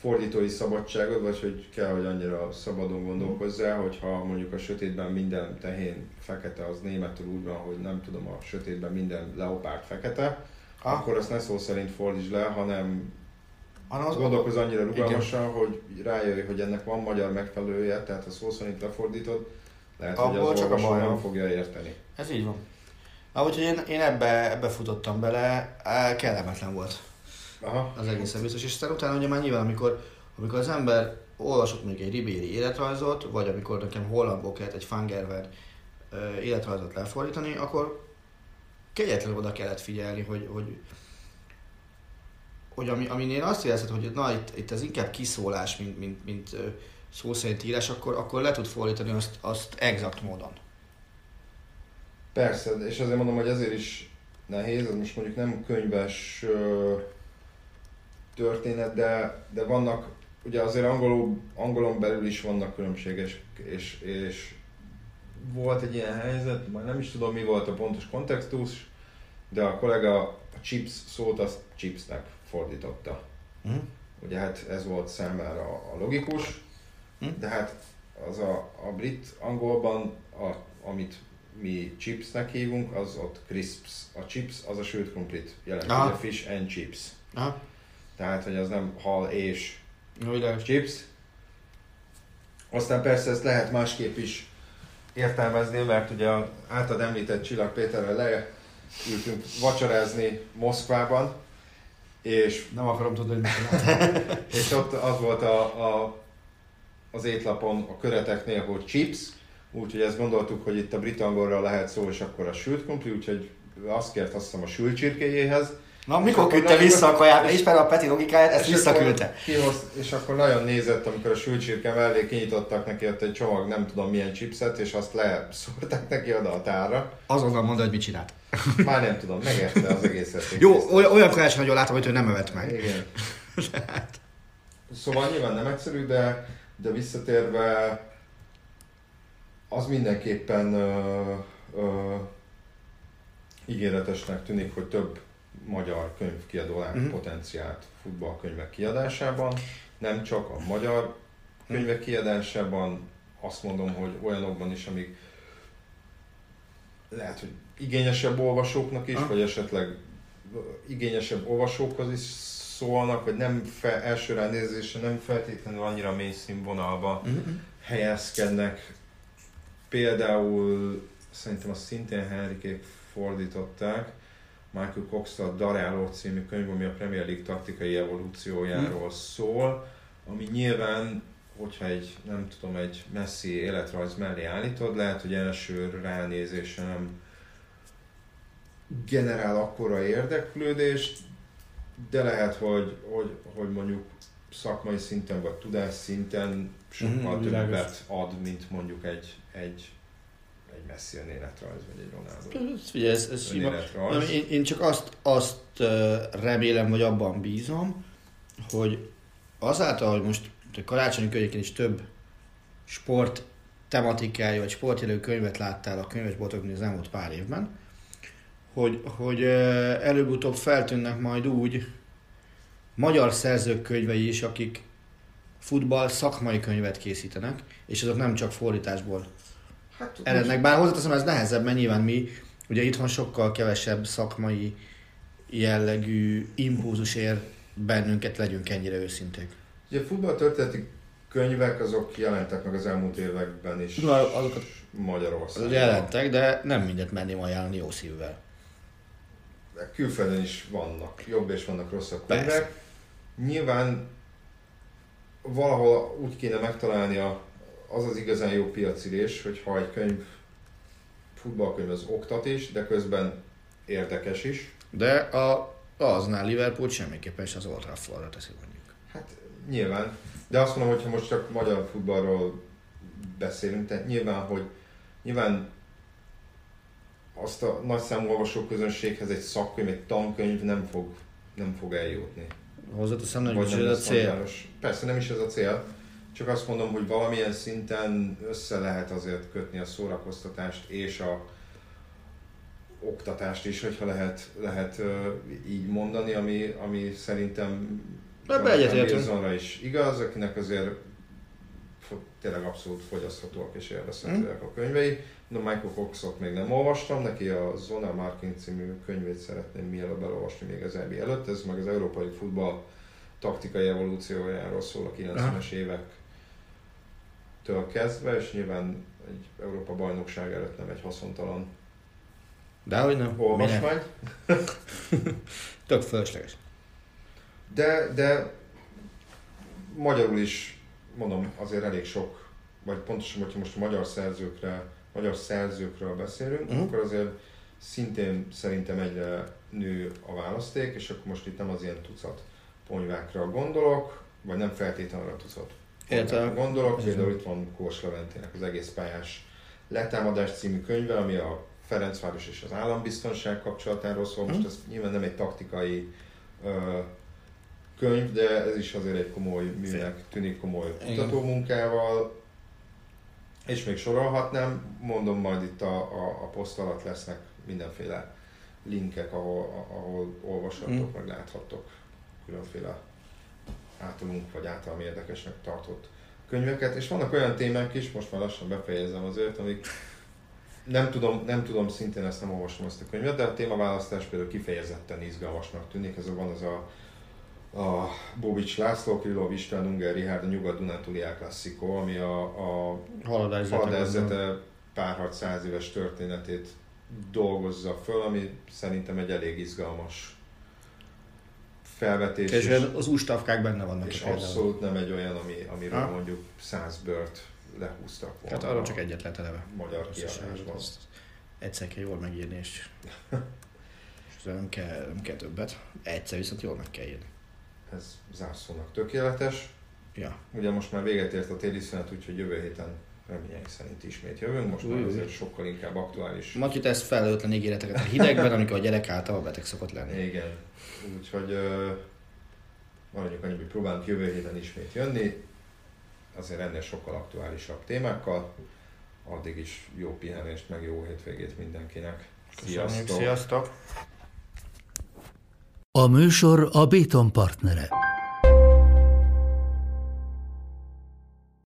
fordítói szabadságod, vagy hogy kell, hogy annyira szabadon gondolkozzál, hogyha mondjuk a sötétben minden tehén fekete, az németül úgy van, hogy nem tudom, a sötétben minden leopárd fekete, Ah. akkor azt ne szó szerint fordítsd le, hanem Hanem az, gondolkozz annyira rugalmasan, hogy rájöjj, hogy ennek van magyar megfelelője, tehát ha szó szerint lefordítod, lehet, hogy Abból az csak a nem fogja érteni. Ez így van. Na, úgyhogy én, én ebbe, ebbe futottam bele, kellemetlen volt Aha. az egészen biztos. És aztán utána ugye már nyilván, amikor, amikor az ember olvasott mondjuk egy Ribéry életrajzot, vagy amikor nekem hollandból kellett egy Fangerver életrajzot lefordítani, akkor kegyetlenül oda kellett figyelni, hogy, hogy, hogy ami, amin én azt éreztem, hogy na itt, itt ez inkább kiszólás, mint, mint, mint szó szerint írás, akkor, akkor le tud fordítani azt, azt exakt módon. Persze, és azért mondom, hogy ezért is nehéz, ez most mondjuk nem könyves történet, de, de vannak, ugye azért angolul, angolon belül is vannak különbséges, és, és volt egy ilyen helyzet, már nem is tudom mi volt a pontos kontextus, de a kollega a chips szót azt chipsnek fordította. Mhm. Ugye hát ez volt számára a logikus, Hm? de hát az a, a brit angolban, a, amit mi chipsnek hívunk, az ott crisps. A chips az a sült krumplit jelenti, Aha. ugye fish and chips. Aha. Tehát, hogy az nem hal és világos. chips. Aztán persze ezt lehet másképp is értelmezni, mert ugye a általad említett Csillag Péterrel leültünk vacsorázni Moszkvában, és Nem akarom tudni, hogy mit és ott az volt a, a, az étlapon a köreteknél, hogy chips, úgyhogy ezt gondoltuk, hogy itt a brit angolra lehet szó, és akkor a sült krumpli, úgyhogy azt kért azt hiszem a sült csirkéjéhez. Na, mikor akkor küldte vissza a kaját? Ismerem a Peti logikáját, ezt És visszaküldte. Kihoz, és akkor nagyon nézett, amikor a sült csirke mellé kinyitottak neki ott egy csomag, nem tudom milyen chipset, és azt leszórták neki oda a tárra. Azonnal mondta, hogy mit csinált. Már nem tudom, megérte az egészet. Jó, olyan, olyan kajáson nagyon látom, hogy ő nem evett meg. Igen. Szóval nyilván nem egyszerű, de, de visszatérve az mindenképpen ö, ö, ígéretesnek tűnik, hogy több magyar könyvkiadó Mhm. potenciált futballkönyvek kiadásában. Nem csak a magyar könyvek kiadásában, azt mondom, hogy olyanokban is, amik lehet, hogy igényesebb olvasóknak is, Aha. vagy esetleg igényesebb olvasókhoz is szólnak, vagy nem fe, első ránézésre nem feltétlenül annyira mély színvonalba Mhm. helyezkednek. Például szerintem azt szintén Henrikék fordították, Michael cox a Daráló című könyv, ami a Premier League taktikai evolúciójáról szól, ami nyilván, hogyha egy, nem tudom, egy messzi életrajz mellé állítod, lehet, hogy első ránézésre nem generál akkora érdeklődést, de lehet, hogy, hogy, hogy mondjuk szakmai szinten vagy tudás szinten sokkal világos. többet ad, mint mondjuk egy, egy, egy Messi önéletrajz, vagy egy Ronaldo Ez, Figyelj, ez, ez sima. Nem, én, én csak azt, azt remélem, vagy abban bízom, hogy azáltal, hogy most a karácsonyi környékén is több sport tematikájú, vagy sportjelő könyvet láttál a könyvesboltokban az elmúlt pár évben, hogy, hogy előbb-utóbb feltűnnek majd úgy magyar szerzők könyvei is, akik futball szakmai könyvet készítenek, és azok nem csak fordításból Hát, erednek. Bár hozzáteszem, ez nehezebb, mert nyilván mi ugye itthon sokkal kevesebb szakmai jellegű impulzus ér bennünket, legyünk ennyire őszinték. Ugye a futballtörténeti könyvek azok jelentek meg az elmúlt években is Na, azokat Magyarországon. jelentek, de nem mindet merném ajánlani jó szívvel. De Külföldön is vannak, jobb és vannak rosszabb könyvek. Persze. Nyilván valahol úgy kéne megtalálni a, az az igazán jó piacirés, hogy ha egy könyv, futballkönyv az oktat is, de közben érdekes is. De a, aznál Liverpool semmiképpen is az Old Traffordra teszi mondjuk. Hát nyilván. De azt mondom, hogy ha most csak magyar futballról beszélünk, tehát nyilván, hogy nyilván azt a nagy számú olvasóközönséghez egy szakkönyv, egy tankönyv nem fog, nem fog eljutni. Hozzáteszem, nem Vagy is nem ez a cél. határos. Persze nem is ez a cél, csak azt mondom, hogy valamilyen szinten össze lehet azért kötni a szórakoztatást és a oktatást is, hogyha lehet, lehet így mondani, ami, ami szerintem. Wilsonra is igaz, akinek azért tényleg abszolút fogyaszthatóak és élvezhetőek a könyvei. No, Michael Coxot még nem olvastam, neki a Zona Marking című könyvét szeretném mielőbb elolvasni még az EB előtt, ez meg az európai futball taktikai evolúciójáról szól a 90-es évektől kezdve, és nyilván egy Európa bajnokság előtt nem egy haszontalan Dehogy nem. olvasmány. Tök fölösleges. De, de magyarul is, mondom, azért elég sok, vagy pontosan, hogyha most a magyar szerzőkre, magyar szerzőkről beszélünk, uh-huh. akkor azért szintén szerintem egyre nő a választék, és akkor most itt nem az ilyen tucat ponyvákra gondolok, vagy nem feltétlenül a tucat Értem. gondolok, például itt van Kós Leventének az egész pályás letámadás című könyve, ami a Ferencváros és az állambiztonság kapcsolatáról szól. Most ez nyilván nem egy taktikai ö, könyv, de ez is azért egy komoly műnek tűnik komoly kutatómunkával. És még sorolhatnám, mondom majd itt a, a, a poszt alatt lesznek mindenféle linkek, ahol, ahol olvashattok, Mm. meg láthattok különféle általunk vagy általam érdekesnek tartott könyveket, és vannak olyan témák is, most már lassan befejezem azért, amik nem tudom, nem tudom, szintén ezt nem olvasom ezt a könyvet, de a témaválasztás például kifejezetten izgalmasnak tűnik. Ez a, van az a, a Bobics László, Krylov István, Unger Rihárd, a Nyugat-Dunántúli Klasszikó, ami a, a Haladás. Haladezete párharc száz éves történetét dolgozza föl, ami szerintem egy elég izgalmas felvetés. És az ústavkák benne vannak. és abszolút nem egy olyan, ami, amiről Ha? mondjuk száz bört lehúztak volna. Hát arról csak egyet lehet eleve. Magyar kiadásban. Egyszer kell jól megírni, és, és nem kell, nem kell többet. Egyszer viszont jól meg kell írni. Ez zárszónak tökéletes. Ja. Ugye most már véget ért a téli szünet, úgyhogy jövő héten reményeink szerint ismét jövünk. Most már azért sokkal inkább aktuális. Maki tesz felelőtlen ígéreteket a hidegben, amikor a gyerek által beteg szokott lenni. Igen. Úgyhogy uh, maradjunk annyi, hogy próbálunk jövő héten ismét jönni. Azért ennél sokkal aktuálisabb témákkal. Addig is jó pihenést, meg jó hétvégét mindenkinek. Köszönjük, sziasztok! A műsor a Béton partnere.